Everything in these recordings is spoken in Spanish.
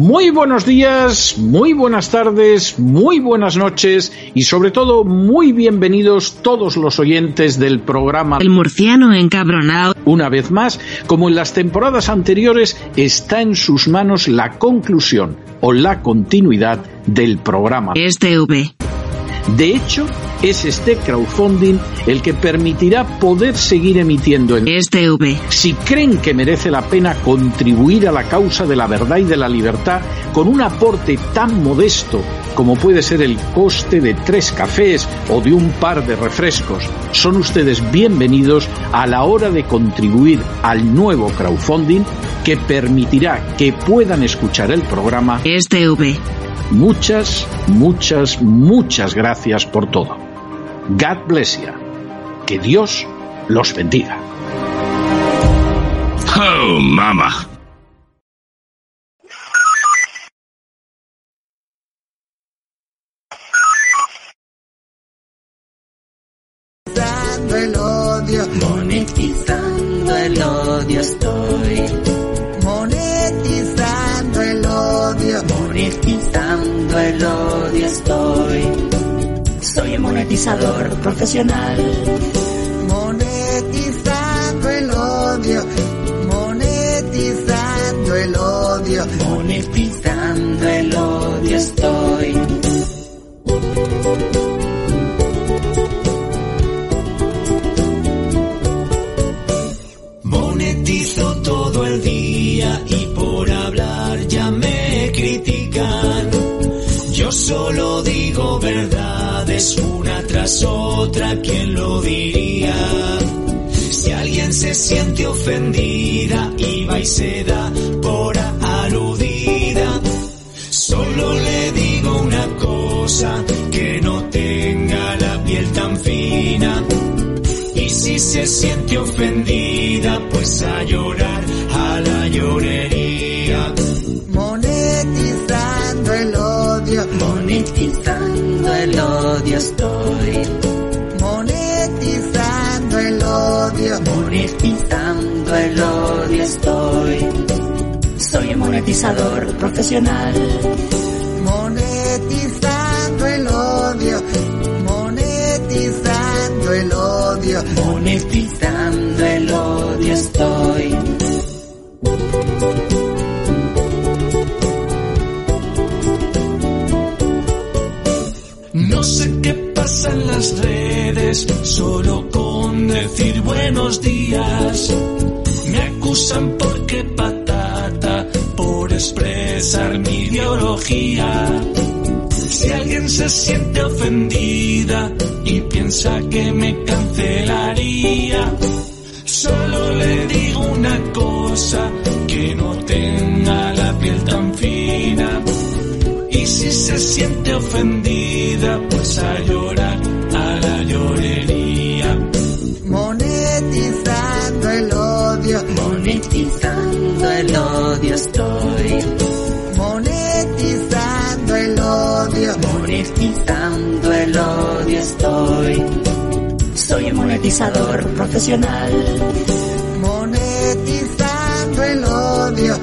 Muy buenos días, muy buenas tardes, muy buenas noches y sobre todo muy bienvenidos todos los oyentes del programa El murciano encabronado. Una vez más, como en las temporadas anteriores, está en sus manos la conclusión o la continuidad del programa. De hecho, es este crowdfunding el que permitirá poder seguir emitiendo en Este V. Si creen que merece la pena contribuir a la causa de la verdad y de la libertad con un aporte tan modesto como puede ser el coste de tres cafés o de un par de refrescos, son ustedes bienvenidos a la hora de contribuir al nuevo crowdfunding que permitirá que puedan escuchar el programa. Este V. Muchas, muchas, muchas gracias por todo. God bless you. Que Dios los bendiga. Oh, mama. Monetizando el odio, Monetizando el odio estoy. monetizando el odio, Monetizando el odio estoy. Soy un monetizador profesional. monetizando el odio, monetizando el odio, Monetizando el odio estoy. Monetizo todo el día y por hablar ya me critican. Solo digo verdades una tras otra, ¿quién lo diría? Si alguien se siente ofendida va y se da por aludida, solo le digo una cosa, que no tenga la piel tan fina. Y si se siente ofendida, pues a llorar estoy. monetizando el odio, Monetizando el odio estoy. Soy un monetizador profesional. monetizando el odio, monetizando el odio, Monetizando el odio estoy. Las redes, solo con decir buenos días. Me acusan porque patata, por expresar mi ideología. Si alguien se siente ofendida y piensa que me cancelaría, solo le digo una cosa, que no tenga la piel tan fina. Y si se siente ofendida, estoy. Soy un monetizador profesional. monetizando el odio,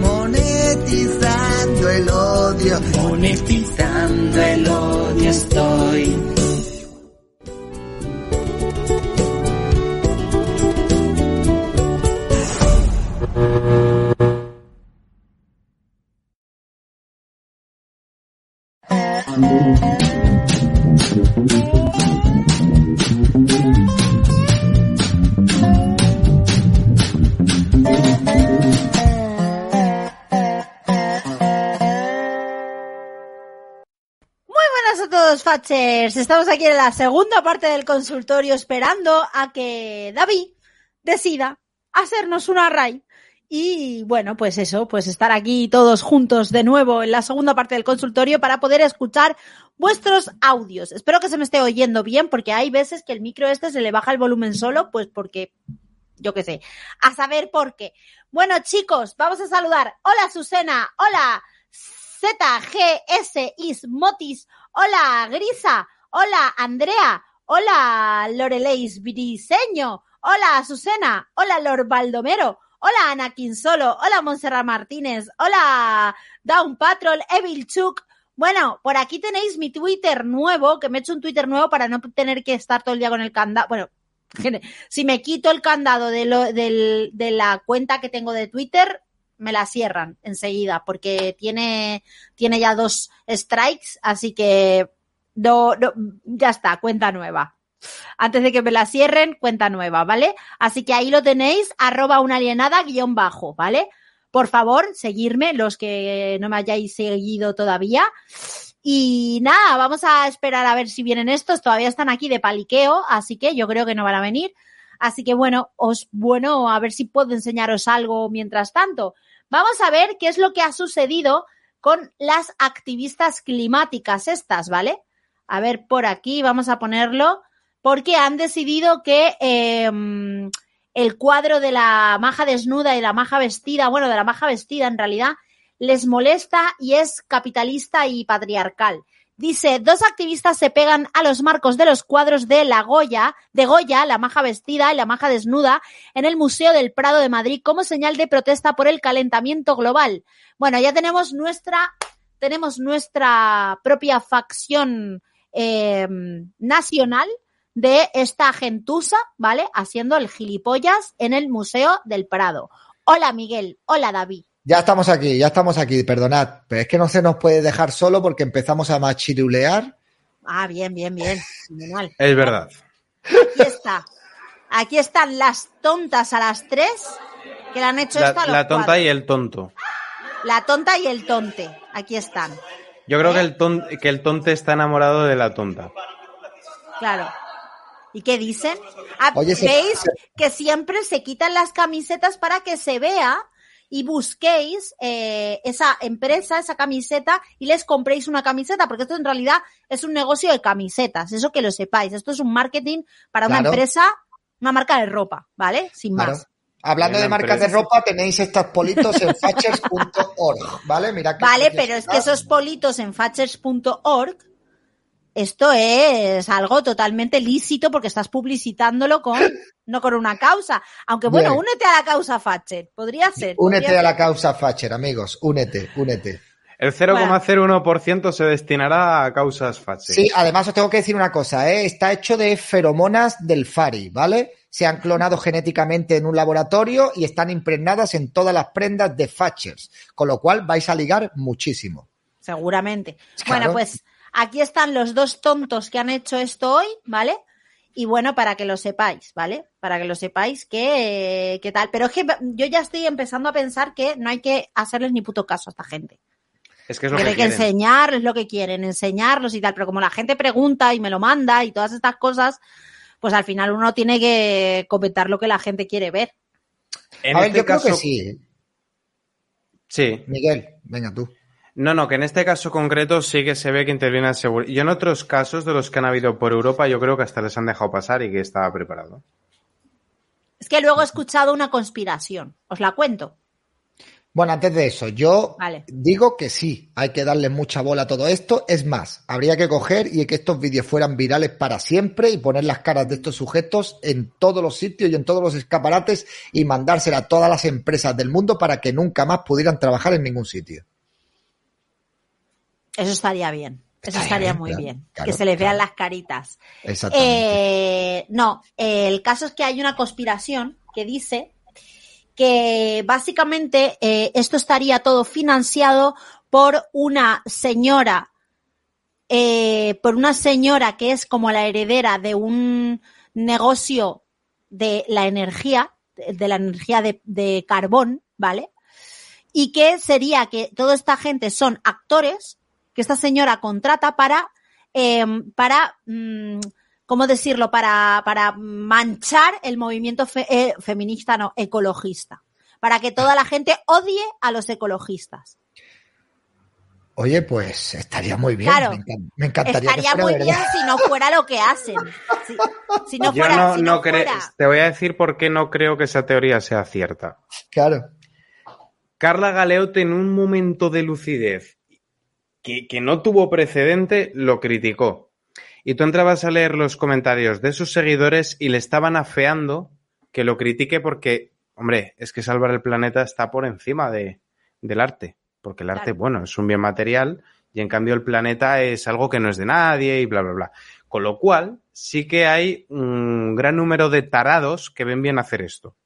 monetizando el odio, Monetizando el odio estoy. Fatchers. Estamos aquí en la segunda parte del consultorio esperando a que David decida hacernos un array. Y bueno, pues eso, pues estar aquí todos juntos de nuevo en la segunda parte del consultorio para poder escuchar vuestros audios. Espero que se me esté oyendo bien porque hay veces que el micro este se le baja el volumen solo, pues porque, yo qué sé, a saber por qué. Bueno, chicos, vamos a saludar. Hola, Susana. Hola, ZGS Ismotis. Hola, Grisa. Hola, Andrea. Hola, Loreleis Briseño. Hola, Susana. Hola, Lord Baldomero. Hola Anakin Solo, hola Montserrat Martínez, hola Down Patrol, Evil Chuk. Bueno, por aquí tenéis mi Twitter nuevo, que me he hecho un Twitter nuevo para no tener que estar todo el día con el candado. Bueno, si me quito el candado de, la cuenta que tengo de Twitter, me la cierran enseguida, porque tiene, ya dos strikes, así que ya está, cuenta nueva. Antes de que me la cierren, cuenta nueva, ¿vale? Así que ahí lo tenéis, arroba una alienada guion bajo, ¿vale? Por favor, seguirme, los que no me hayáis seguido todavía. Y nada, vamos a esperar a ver si vienen estos. Todavía están aquí de paliqueo, así que yo creo que no van a venir. Así que bueno, os, bueno, a ver si puedo enseñaros algo mientras tanto. Vamos a ver qué es lo que ha sucedido con las activistas climáticas estas, ¿vale? A ver, por aquí vamos a ponerlo, porque han decidido que eh, el cuadro de la maja desnuda y la maja vestida, bueno, de la maja vestida en realidad, les molesta y es capitalista y patriarcal. Dice, dos activistas se pegan a los marcos de los cuadros de la Goya, de Goya, la maja vestida y la maja desnuda, en el Museo del Prado de Madrid como señal de protesta por el calentamiento global. Bueno, ya tenemos nuestra, tenemos nuestra propia facción eh, nacional de esta gentusa, ¿vale? Haciendo el gilipollas en el Museo del Prado. Hola Miguel, hola David. Ya estamos aquí, ya estamos aquí, perdonad. Pero es que no se nos puede dejar solo porque empezamos a machirulear. Ah, bien, bien, bien. Es verdad. Aquí está. Aquí están las tontas a las tres que le han hecho La, esto a los la tonta y el tonto. La tonta y el tonte. Aquí están. Yo creo que el, ton- que el tonte está enamorado de la tonta. Claro. ¿Y qué dicen? Ah, Oye, se- ¿Veis que siempre se quitan las camisetas para que se vea y busquéis eh, esa empresa, esa camiseta y les compréis una camiseta? Porque esto en realidad es un negocio de camisetas, eso que lo sepáis. Esto es un marketing para una Claro. empresa, una marca de ropa, ¿vale? Sin Claro. más. Hablando de marcas de ropa, tenéis estos politos en fatchers.org, ¿vale? Mira qué Vale, pero es que esos politos en fatchers.org, esto es algo totalmente lícito porque estás publicitándolo con, no con una causa. Aunque bueno, Bien. únete a la causa Fatcher. Podría ser. Únete podría a la ser. causa Fatcher, amigos. Únete, únete. El 0,01% se destinará a causas faches. Sí, además os tengo que decir una cosa, ¿eh? está hecho de feromonas del Fari, ¿vale? Se han clonado genéticamente en un laboratorio y están impregnadas en todas las prendas de Fatchers, con lo cual vais a ligar muchísimo. Seguramente. Claro. Bueno, pues aquí están los dos tontos que han hecho esto hoy, ¿vale? Y bueno, para que lo sepáis, ¿vale? Para que lo sepáis que, que tal. Pero es que yo ya estoy empezando a pensar que no hay que hacerles ni puto caso a esta gente. Es que es lo que que que quieren. enseñarles lo que quieren, enseñarlos y tal, pero como la gente pregunta y me lo manda y todas estas cosas, pues al final uno tiene que comentar lo que la gente quiere ver. En a ver, este yo creo caso, que sí. ¿eh? Sí. Miguel, venga tú. No, no, que en este caso concreto sí que se ve que interviene el seguro. Y en otros casos de los que han habido por Europa, yo creo que hasta les han dejado pasar y que estaba preparado. Es que luego he escuchado una conspiración, os la cuento. Bueno, antes de eso, yo Vale. digo que sí, hay que darle mucha bola a todo esto. Es más, habría que coger y que estos vídeos fueran virales para siempre y poner las caras de estos sujetos en todos los sitios y en todos los escaparates y mandársela a todas las empresas del mundo para que nunca más pudieran trabajar en ningún sitio. Eso estaría bien. Eso Estaría muy bien. claro, que se les vean las caritas. Exactamente. Eh, no, el caso es que hay una conspiración que dice que básicamente eh, esto estaría todo financiado por una señora, eh, por una señora que es como la heredera de un negocio de la energía, de de la energía de, de carbón, ¿vale? Y que sería que toda esta gente son actores que esta señora contrata para, eh, para, mm, ¿cómo decirlo? Para, para manchar el movimiento fe- eh, feminista, no, ecologista. Para que toda la gente odie a los ecologistas. Oye, pues estaría muy bien. Claro. me, encan- me encantaría Estaría que fuera muy verdad. bien si no fuera lo que hacen. Si, si no yo fuera, no, si no no fuera- Te voy a decir por qué no creo que esa teoría sea cierta. Claro. Carla Galeote en un momento de lucidez que, que no tuvo precedente lo criticó. Y tú entrabas a leer los comentarios de sus seguidores y le estaban afeando que lo critique porque, hombre, es que salvar el planeta está por encima de, del arte, porque el arte, bueno, es un bien material y en cambio el planeta es algo que no es de nadie y bla, bla, bla. Con lo cual, sí que hay un gran número de tarados que ven bien hacer esto.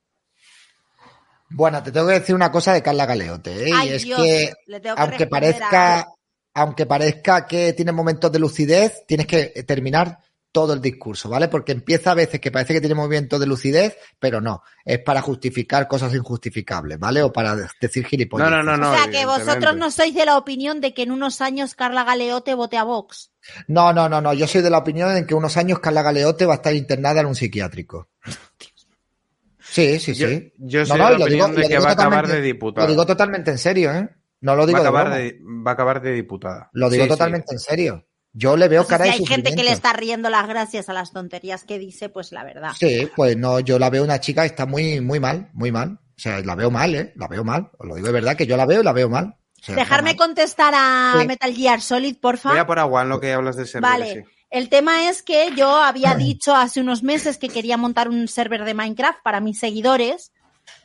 Bueno, te tengo que decir una cosa de Carla Galeote, ¿eh? Ay, y es Dios, que le tengo que aunque parezca, a- aunque parezca que tiene momentos de lucidez, tienes que terminar todo el discurso, ¿vale? Porque empieza a veces que parece que tiene movimientos de lucidez, pero no, es para justificar cosas injustificables, ¿vale? O para decir gilipollas. No, no, no, o sea que vosotros no sois de la opinión de que en unos años Carla Galeote vote a Vox. No, no, no, no. Yo soy de la opinión en que unos años Carla Galeote va a estar internada en un psiquiátrico. Sí, sí, sí. yo No, soy no, de la lo digo- opinión de que digo va a acabar de diputada. Lo digo totalmente en serio, ¿eh? No lo Va digo a, de acabar de, va a acabar de diputada. Lo digo Sí, sí. totalmente en serio. Yo le veo sé cara si de hay gente que le está riendo las gracias a las tonterías que dice, pues la verdad. Sí, pues no, yo la veo una chica que está muy, muy mal, muy mal. O sea, la veo mal, ¿eh? La veo mal. Os lo digo de verdad que yo la veo y la veo mal. O sea, Dejarme mal. contestar a Sí. Metal Gear Solid, porfa. Voy a por agua en lo que hablas de servidores. Vale. sí. El tema es que yo había dicho hace unos meses que quería montar un server de Minecraft para mis seguidores,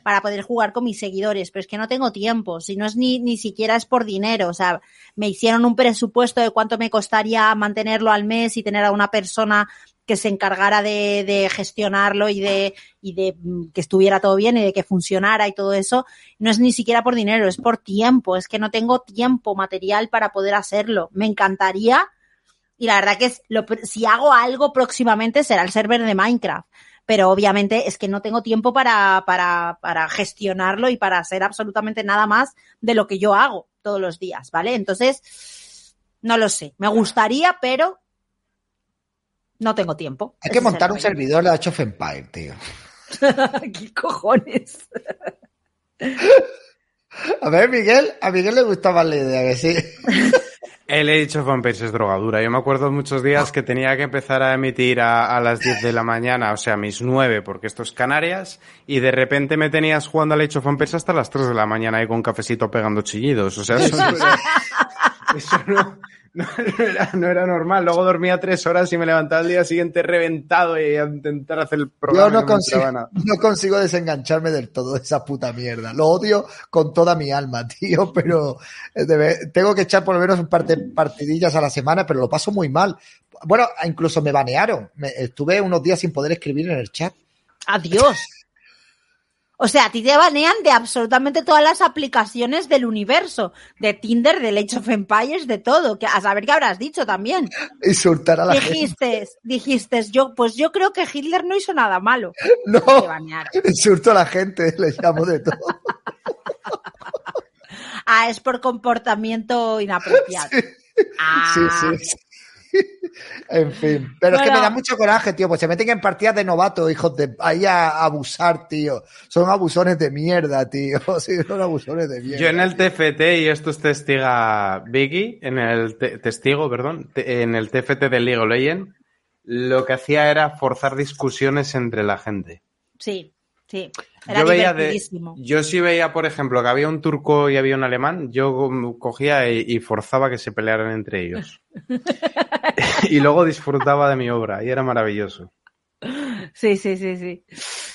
para poder jugar con mis seguidores, pero es que no tengo tiempo, si no es ni, ni siquiera es por dinero, o sea, me hicieron un presupuesto de cuánto me costaría mantenerlo al mes y tener a una persona que se encargara de, de gestionarlo y de, y de mm, que estuviera todo bien y de que funcionara y todo eso. No es ni siquiera por dinero, es por tiempo, es que no tengo tiempo material para poder hacerlo. Me encantaría, y la verdad que es lo, si hago algo próximamente será el server de Minecraft. Pero obviamente es que no tengo tiempo para, para, para gestionarlo y para hacer absolutamente nada más de lo que yo hago todos los días, ¿vale? Entonces, no lo sé. Me gustaría, pero no tengo tiempo. Hay Ese que montar un servidor de Age of Empire, tío. ¿Qué cojones? A ver, Miguel, a Miguel le gustaba la idea, que sí. El Age of Empires es drogadura. Yo me acuerdo muchos días que tenía que empezar a emitir a, a las 10 de la mañana, o sea, mis 9, porque esto es Canarias, y de repente me tenías jugando al Age of Empires hasta las 3 de la mañana y con cafecito pegando chillidos. O sea, eso eso no- no- no era, no era normal. Luego dormía 3 horas y me levantaba al día siguiente reventado y a intentar hacer el programa. Yo no consigo, no consigo desengancharme del todo de esa puta mierda. Lo odio con toda mi alma, tío, pero eh, tengo que echar por lo menos un par de partidillas a la semana, pero lo paso muy mal. Bueno, incluso me banearon. Me- estuve unos días sin poder escribir en el chat. Adiós. O sea, a ti te banean de absolutamente todas las aplicaciones del universo, de Tinder, de Age of Empires, de todo. Que a saber qué habrás dicho también. Insultar a la gente. Dijiste, dijiste, yo, pues yo creo que Hitler no hizo nada malo. No, insulto a la gente, le llamo de todo. Ah, es por comportamiento inapropiado. Ah, Sí, sí, sí. En fin, pero es que me da mucho coraje, tío, pues se meten en partidas de novatos, hijos de ahí a, abusar, tío. Son abusones de mierda, tío. Sí, son abusones de mierda. Yo en el tío. TFT, y esto es testiga Vicky, en el te- testigo, perdón, te- en el TFT de League of Legends, lo que hacía era forzar discusiones entre la gente. Sí, sí. Era Yo veía de, yo sí veía, por ejemplo, que había un turco y había un alemán, yo co- cogía y, y forzaba que se pelearan entre ellos. y luego disfrutaba de mi obra y era maravilloso. Sí, sí, sí, sí.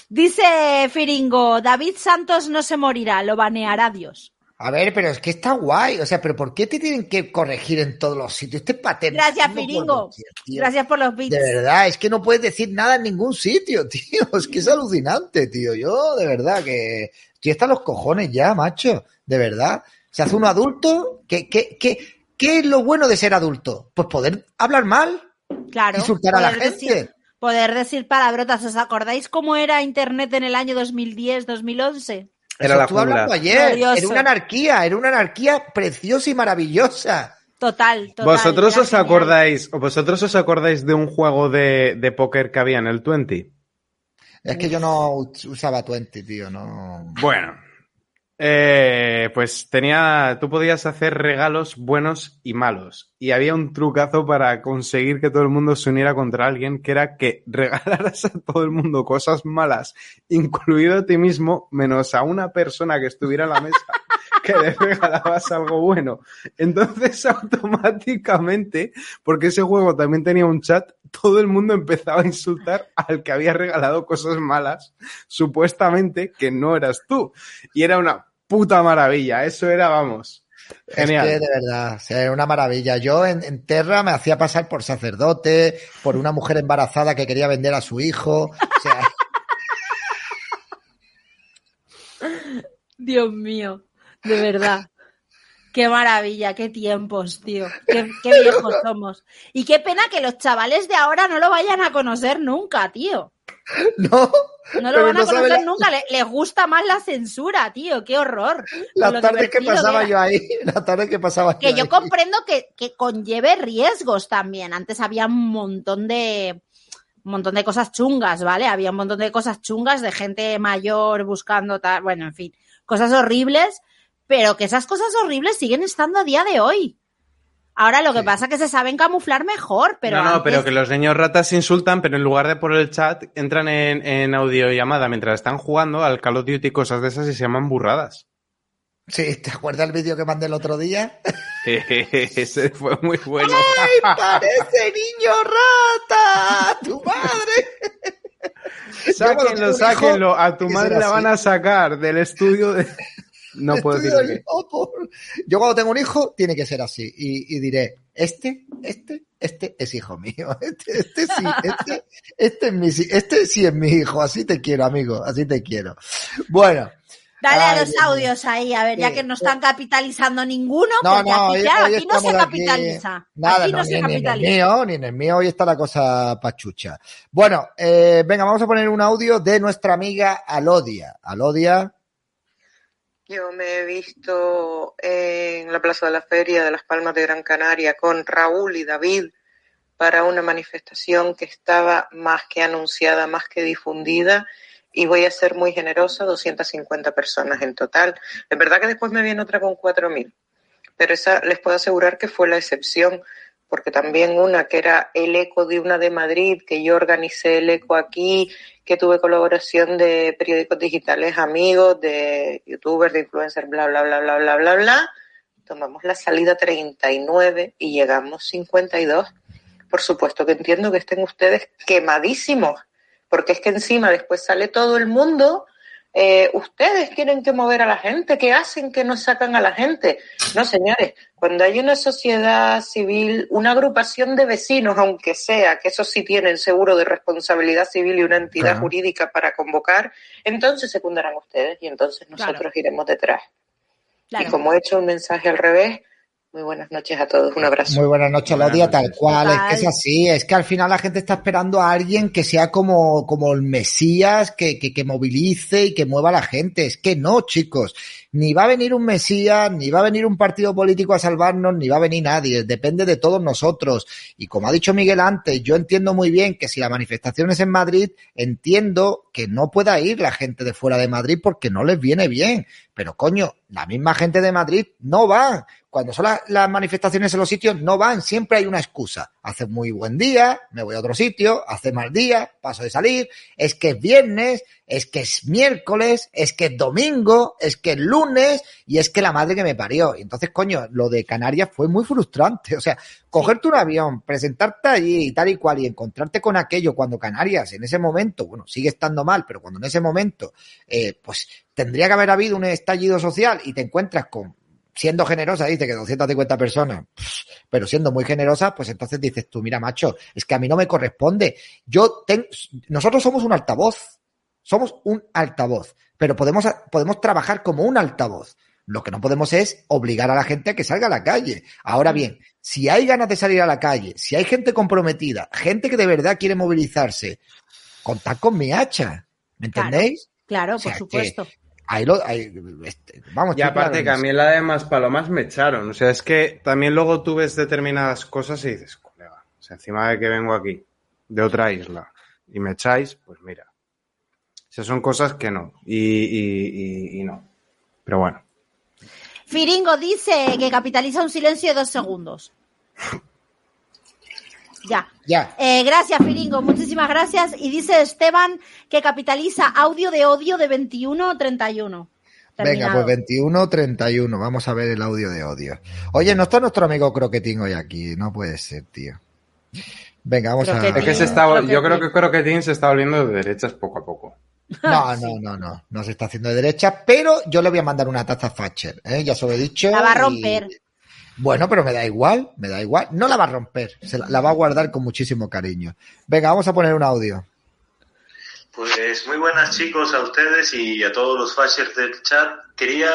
Dice Firingo, David Santos no se morirá, lo baneará Dios. A ver, pero es que está guay. O sea, pero ¿por qué te tienen que corregir en todos los sitios? Este patente. Gracias, Firingo. Gracias por los bits. De verdad, es que no puedes decir nada en ningún sitio, tío. Es que es alucinante, tío. Yo, de verdad, que estoy hasta los cojones ya, macho. De verdad. Se hace uno adulto. ¿Qué, qué, qué, qué es lo bueno de ser adulto? Pues poder hablar mal, Claro. insultar a la gente. decir- poder decir palabrotas. ¿Os acordáis cómo era Internet en el año 2010-2011? Era la ayer. Glorioso. Era una anarquía, era una anarquía preciosa y maravillosa. Total, total. ¿Vosotros os genial. acordáis, o vosotros os acordáis de un juego de, de póker que había en el 20? Es que yo no usaba Twenty, tío, no. Bueno, eh, pues tenía, tú podías hacer regalos buenos y malos. Y había un trucazo para conseguir que todo el mundo se uniera contra alguien, que era que regalaras a todo el mundo cosas malas, incluido a ti mismo, menos a una persona que estuviera en la mesa, que le regalabas algo bueno. Entonces, automáticamente, porque ese juego también tenía un chat, todo el mundo empezaba a insultar al que había regalado cosas malas, supuestamente que no eras tú. Y era una puta maravilla, eso era, vamos. Genial. Es que de verdad, o sea, era una maravilla. Yo en, en Terra me hacía pasar por sacerdote, por una mujer embarazada que quería vender a su hijo. O sea, Dios mío, de verdad. Qué maravilla, qué tiempos, tío. Qué, qué viejos somos. Y qué pena que los chavales de ahora no lo vayan a conocer nunca, tío. no. No lo van a no conocer la- nunca. Le- les gusta más la censura, tío. Qué horror. Las tardes que pasaba yo ahí, las tardes que pasaba Que yo comprendo que, que conlleve riesgos también. Antes había un montón de un montón de cosas chungas, ¿vale? Había un montón de cosas chungas de gente mayor buscando tal, bueno, en fin, cosas horribles, pero que esas cosas horribles siguen estando a día de hoy. Ahora lo que Sí. pasa es que se saben camuflar mejor, pero no, no, antes- pero que los niños ratas se insultan, pero en lugar de por el chat, entran en, en audiollamada mientras están jugando al Call of Duty y cosas de esas y se llaman burradas. Sí, ¿te acuerdas el vídeo que mandé el otro día? Ese fue muy bueno. ¡Ay, parece niño rata! ¡Tu madre! Sáquenlo, sáquenlo. A tu madre la van a sacar del estudio de... No puedo decir Yo cuando tengo un hijo, tiene que ser así. Y, y diré, este, este, este es hijo mío. Este, este sí, este, este es mi, este sí es mi hijo. Así te quiero, amigo. Así te quiero. Bueno. Dale a los audios ahí, a ver, ya que no están capitalizando ninguno, No, porque no, aquí, hoy aquí no se estamos aquí- capitaliza. Nada, aquí no, no, ni, se ni en el capitaliza. mío, ni en el mío. Hoy está la cosa pachucha. Bueno, eh, venga, vamos a poner un audio de nuestra amiga Alodia. Alodia. Yo me he visto en la Plaza de la Feria de las Palmas de Gran Canaria con Raúl y David para una manifestación que estaba más que anunciada, más que difundida y voy a ser muy generosa, 250 personas en total. Es verdad que después me viene otra con 4.000, pero esa les puedo asegurar que fue la excepción, porque también una que era el eco de una de Madrid, que yo organicé el eco aquí, que tuve colaboración de periódicos digitales amigos, de youtubers, de influencers, bla, bla, bla, bla, bla, bla, bla. Tomamos la salida 39 y llegamos 52. Por supuesto que entiendo que estén ustedes quemadísimos, porque es que encima después sale todo el mundo. Eh, ustedes tienen que mover a la gente, ¿qué hacen que no sacan a la gente? No, señores, cuando hay una sociedad civil, una agrupación de vecinos, aunque sea, que esos sí tienen seguro de responsabilidad civil y una entidad Claro. jurídica para convocar, entonces secundarán ustedes y entonces nosotros Claro. iremos detrás. Claro. Y como he hecho un mensaje al revés, muy buenas noches a todos, un abrazo. Muy buenas noches, Buenas Lodia, noches. tal cual. Es que es así, es que al final la gente está esperando a alguien que sea como, como el Mesías, que, que, que movilice y que mueva a la gente. Es que no, chicos. Ni va a venir un Mesías, ni va a venir un partido político a salvarnos, ni va a venir nadie. Depende de todos nosotros. Y como ha dicho Miguel antes, yo entiendo muy bien que si la manifestación es en Madrid, entiendo que no pueda ir la gente de fuera de Madrid porque no les viene bien. Pero coño, la misma gente de Madrid no va. Cuando son la- las manifestaciones en los sitios, no van. Siempre hay una excusa. Hace muy buen día, me voy a otro sitio, hace mal día, paso de salir, es que es viernes, es que es miércoles, es que es domingo, es que es lunes y es que la madre que me parió. Y entonces, coño, lo de Canarias fue muy frustrante. O sea, cogerte un avión, presentarte allí y tal y cual y encontrarte con aquello cuando Canarias en ese momento, bueno, sigue estando mal, pero cuando en ese momento, eh, pues tendría que haber habido un estallido social y te encuentras con, siendo generosa, dice que 250 personas, pero siendo muy generosa, pues entonces dices tú, mira, macho, es que a mí no me corresponde. Yo ten, nosotros somos un altavoz, somos un altavoz, pero podemos, podemos trabajar como un altavoz. Lo que no podemos es obligar a la gente a que salga a la calle. Ahora bien, si hay ganas de salir a la calle, si hay gente comprometida, gente que de verdad quiere movilizarse, contad con mi hacha. ¿Me entendéis? Claro, O sea, por supuesto. Ahí lo, ahí, este, vamos, Y aparte claro que a mí la de más palomas me echaron. O sea, es que también luego tú ves determinadas cosas y dices, colega, o sea, encima de que vengo aquí, de otra isla, y me echáis, pues mira. Esas son cosas que no. Y, y, y, y no. Pero bueno. Firingo dice que capitaliza un silencio de dos segundos. Ya. Ya. Eh, gracias, Firingo. Muchísimas gracias. Y dice Esteban que capitaliza audio de odio de 21 a 31. Venga, pues 21, 31. Vamos a ver el audio de odio. Oye, no está nuestro amigo Croquetín hoy aquí. No puede ser, tío. Venga, vamos a. que Es que se está, yo creo que Croquetín se está volviendo de derechas poco a poco. No, no, no, no. No se está haciendo de derecha, pero yo le voy a mandar una taza a Thatcher. ¿eh? Ya se lo he dicho. La va a y- romper. Bueno, pero me da igual, me da igual. No la va a romper, se la, va a guardar con muchísimo cariño. Venga, vamos a poner un audio. Pues muy buenas chicos a ustedes y a todos los fashers del chat. Quería,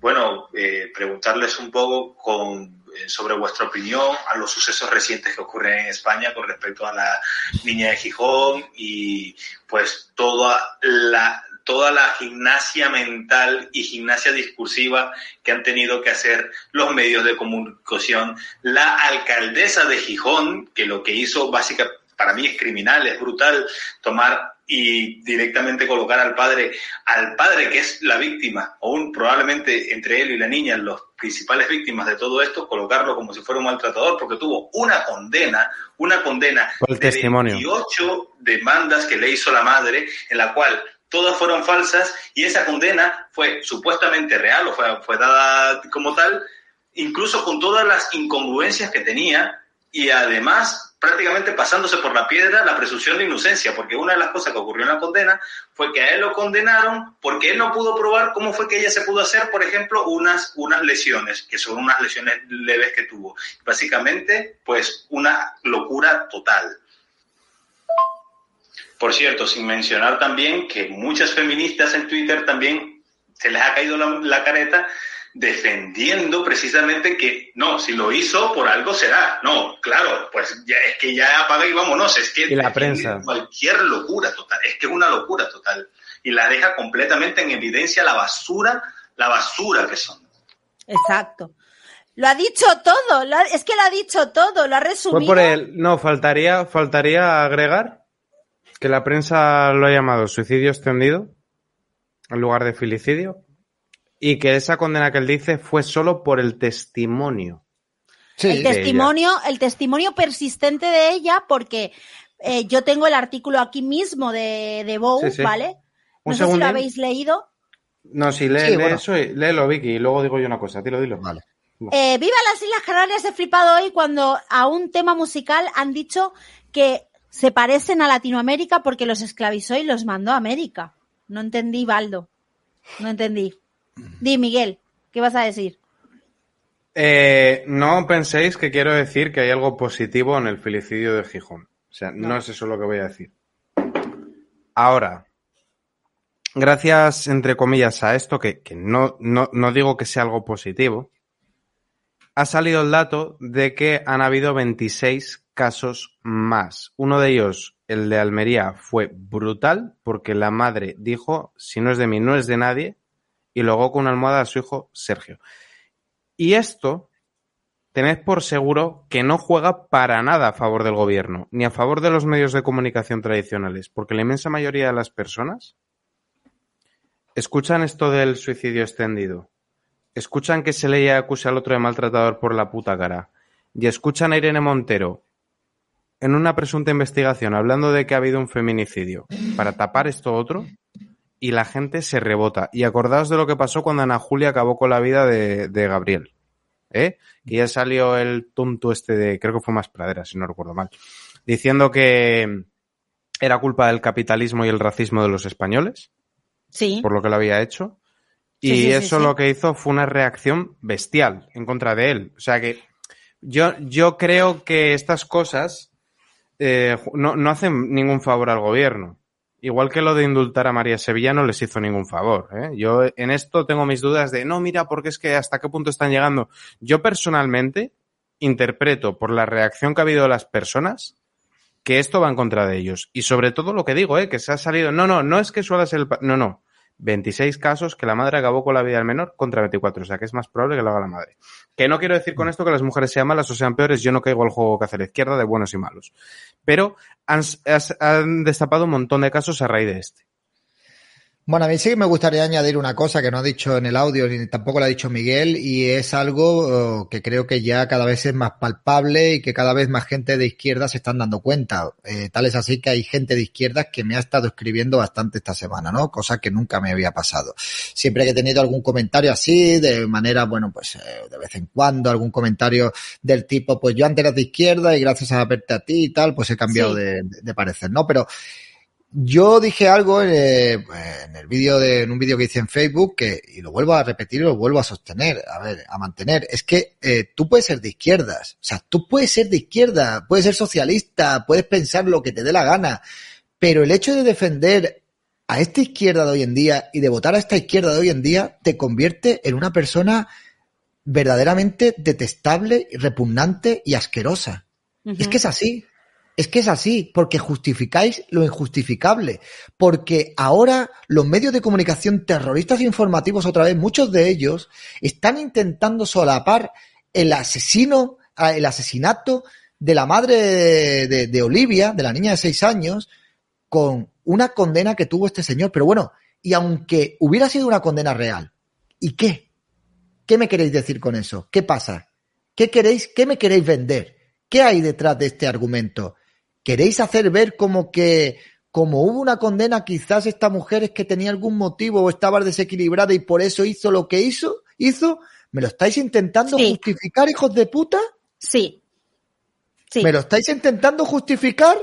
bueno, eh, preguntarles un poco con, eh, sobre vuestra opinión a los sucesos recientes que ocurren en España con respecto a la niña de Gijón y pues toda la toda la gimnasia mental y gimnasia discursiva que han tenido que hacer los medios de comunicación. La alcaldesa de Gijón, que lo que hizo básicamente para mí es criminal, es brutal tomar y directamente colocar al padre, al padre que es la víctima, o un, probablemente entre él y la niña, los principales víctimas de todo esto, colocarlo como si fuera un maltratador, porque tuvo una condena, una condena el de testimonio. 28 demandas que le hizo la madre, en la cual todas fueron falsas y esa condena fue supuestamente real o fue, fue dada como tal, incluso con todas las incongruencias que tenía y además prácticamente pasándose por la piedra la presunción de inocencia, porque una de las cosas que ocurrió en la condena fue que a él lo condenaron porque él no pudo probar cómo fue que ella se pudo hacer, por ejemplo, unas, unas lesiones, que son unas lesiones leves que tuvo. Básicamente, pues una locura total. Por cierto, sin mencionar también que muchas feministas en Twitter también se les ha caído la, la careta defendiendo precisamente que no, si lo hizo por algo será. No, claro, pues ya es que ya apaga y vámonos, es que Y la prensa. cualquier locura total, es que es una locura total y la deja completamente en evidencia la basura, la basura que son. Exacto. Lo ha dicho todo, lo ha- es que lo ha dicho todo, lo ha resumido. Fue por el. No, faltaría, faltaría agregar que la prensa lo ha llamado suicidio extendido en lugar de filicidio y que esa condena que él dice fue solo por el testimonio. Sí, el testimonio, el testimonio persistente de ella, porque eh, yo tengo el artículo aquí mismo de, de Bow, Sí, sí. ¿vale? Un No sé si lo habéis leído. No, si lee, Sí, lee bueno. eso, y- léelo, Vicky, y luego digo yo una cosa. Dilo, dilo. Vale. Eh, Viva las Islas Canarias, he flipado hoy cuando a un tema musical han dicho que se parecen a Latinoamérica porque los esclavizó y los mandó a América. No entendí, Baldo. No entendí. Di, Miguel, ¿qué vas a decir? Eh, no penséis que quiero decir que hay algo positivo en el filicidio de Gijón. O sea, no, No. es eso lo que voy a decir. Ahora, gracias, entre comillas, a esto, que, que no, no, no digo que sea algo positivo, ha salido el dato de que han habido 26 casos más. Uno de ellos, el de Almería, fue brutal porque la madre dijo, si no es de mí, no es de nadie, y luego con una almohada a su hijo Sergio. Y esto, tened por seguro que no juega para nada a favor del gobierno, ni a favor de los medios de comunicación tradicionales, porque la inmensa mayoría de las personas escuchan esto del suicidio extendido, escuchan que se le acusa al otro de maltratador por la puta cara, y escuchan a Irene Montero en una presunta investigación hablando de que ha habido un feminicidio para tapar esto otro, y la gente se rebota. Y acordaos de lo que pasó cuando Ana Julia acabó con la vida de, de Gabriel. ¿eh? Que ya salió el tonto este de, creo que fue más pradera, si no recuerdo mal, diciendo que era culpa del capitalismo y el racismo de los españoles, Sí. por lo que lo había hecho. Y Sí, sí, sí, eso sí. lo que hizo fue una reacción bestial en contra de él. O sea que yo, yo creo que estas cosas eh, no, no hacen ningún favor al gobierno. Igual que lo de indultar a María Sevilla no les hizo ningún favor. ¿eh? Yo en esto tengo mis dudas de, no, mira, porque es que hasta qué punto están llegando. Yo personalmente interpreto por la reacción que ha habido de las personas que esto va en contra de ellos. Y sobre todo lo que digo, ¿eh? que se ha salido, no, no, no es que suele ser el... No, no. 26 casos que la madre acabó con la vida del menor contra 24, o sea que es más probable que lo haga la madre. Que no quiero decir con esto que las mujeres sean malas o sean peores, yo no caigo al juego que hace la izquierda de buenos y malos. Pero han, han destapado un montón de casos a raíz de este. Bueno, a mí sí que me gustaría añadir una cosa que no ha dicho en el audio ni tampoco lo ha dicho Miguel y es algo eh, que creo que ya cada vez es más palpable y que cada vez más gente de izquierda se están dando cuenta. Eh, tal es así que hay gente de izquierda que me ha estado escribiendo bastante esta semana, ¿no? Cosa que nunca me había pasado. Siempre que he tenido algún comentario así, de manera, bueno, pues eh, de vez en cuando, algún comentario del tipo, pues yo antes era de izquierda y gracias a verte a ti y tal, pues he cambiado Sí. de, de parecer, ¿no? Pero yo dije algo eh, en el vídeo de, en un vídeo que hice en Facebook que, y lo vuelvo a repetir y lo vuelvo a sostener, a ver, a mantener, es que eh, tú puedes ser de izquierdas, o sea, tú puedes ser de izquierda, puedes ser socialista, puedes pensar lo que te dé la gana, pero el hecho de defender a esta izquierda de hoy en día y de votar a esta izquierda de hoy en día te convierte en una persona verdaderamente detestable, repugnante y asquerosa. Es que es así. Es que es así, porque justificáis lo injustificable. Porque ahora los medios de comunicación terroristas informativos, otra vez, muchos de ellos, están intentando solapar el asesino, ah, el asesinato de la madre de, de- de Olivia, de la niña de seis años, con una condena que tuvo este señor. Pero bueno, y aunque hubiera sido una condena real, ¿y qué? ¿Qué me queréis decir con eso? ¿Qué pasa? ¿Qué queréis? ¿Qué me queréis vender? ¿Qué hay detrás de este argumento? ¿Queréis hacer ver como que, como hubo una condena, quizás esta mujer es que tenía algún motivo o estaba desequilibrada y por eso hizo lo que hizo? ¿Hizo? ¿Me lo estáis intentando Sí. justificar, hijos de puta? Sí. Sí. ¿Me lo estáis intentando justificar?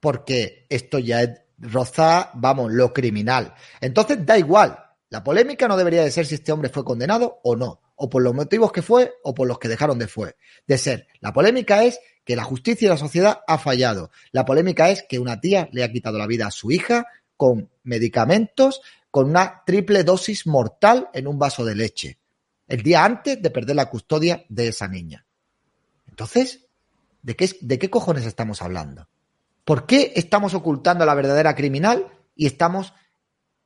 Porque esto ya es roza, vamos, lo criminal. Entonces da igual. La polémica no debería de ser si este hombre fue condenado o no, o por los motivos que fue o por los que dejaron de fue, de ser. La polémica es que la justicia y la sociedad ha fallado. La polémica es que una tía le ha quitado la vida a su hija con medicamentos, con una triple dosis mortal en un vaso de leche, el día antes de perder la custodia de esa niña. Entonces, ¿de qué, ¿de qué cojones estamos hablando? ¿Por qué estamos ocultando a la verdadera criminal y estamos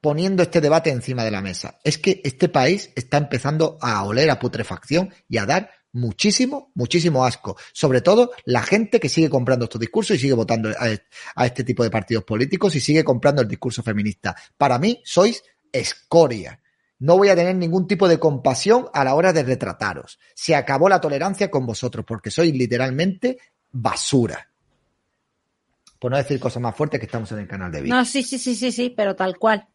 poniendo este debate encima de la mesa? Es que este país está empezando a oler a putrefacción y a dar muchísimo, muchísimo asco. Sobre todo la gente que sigue comprando estos discursos y sigue votando a, este tipo de partidos políticos y sigue comprando el discurso feminista. Para mí sois escoria. No voy a tener ningún tipo de compasión a la hora de retrataros. Se acabó la tolerancia con vosotros porque sois literalmente basura. Por no decir cosas más fuertes que estamos en el canal de Vic. No, sí, sí, sí, sí, sí, pero tal cual.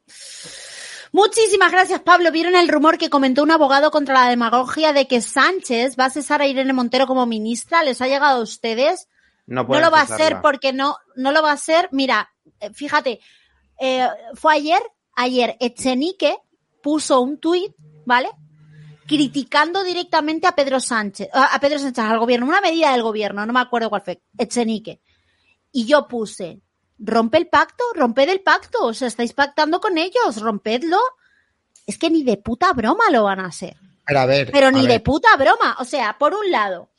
Muchísimas gracias, Pablo. ¿Vieron el rumor que comentó un abogado contra la demagogia de que Sánchez va a cesar a Irene Montero como ministra? ¿Les ha llegado a ustedes? No, No lo va a hacer porque no, no lo va a hacer. Mira, eh, fíjate, eh, fue ayer, ayer Echenique puso un tuit, ¿vale? Criticando directamente a Pedro Sánchez, a a Pedro Sánchez, al gobierno, una medida del gobierno, no me acuerdo cuál fue, Echenique. Y yo puse, rompe el pacto, romped el pacto, o sea, estáis pactando con ellos, rompedlo. Es que ni de puta broma lo van a hacer. Pero a ver, Pero ni ver. de puta broma. O sea, por un lado,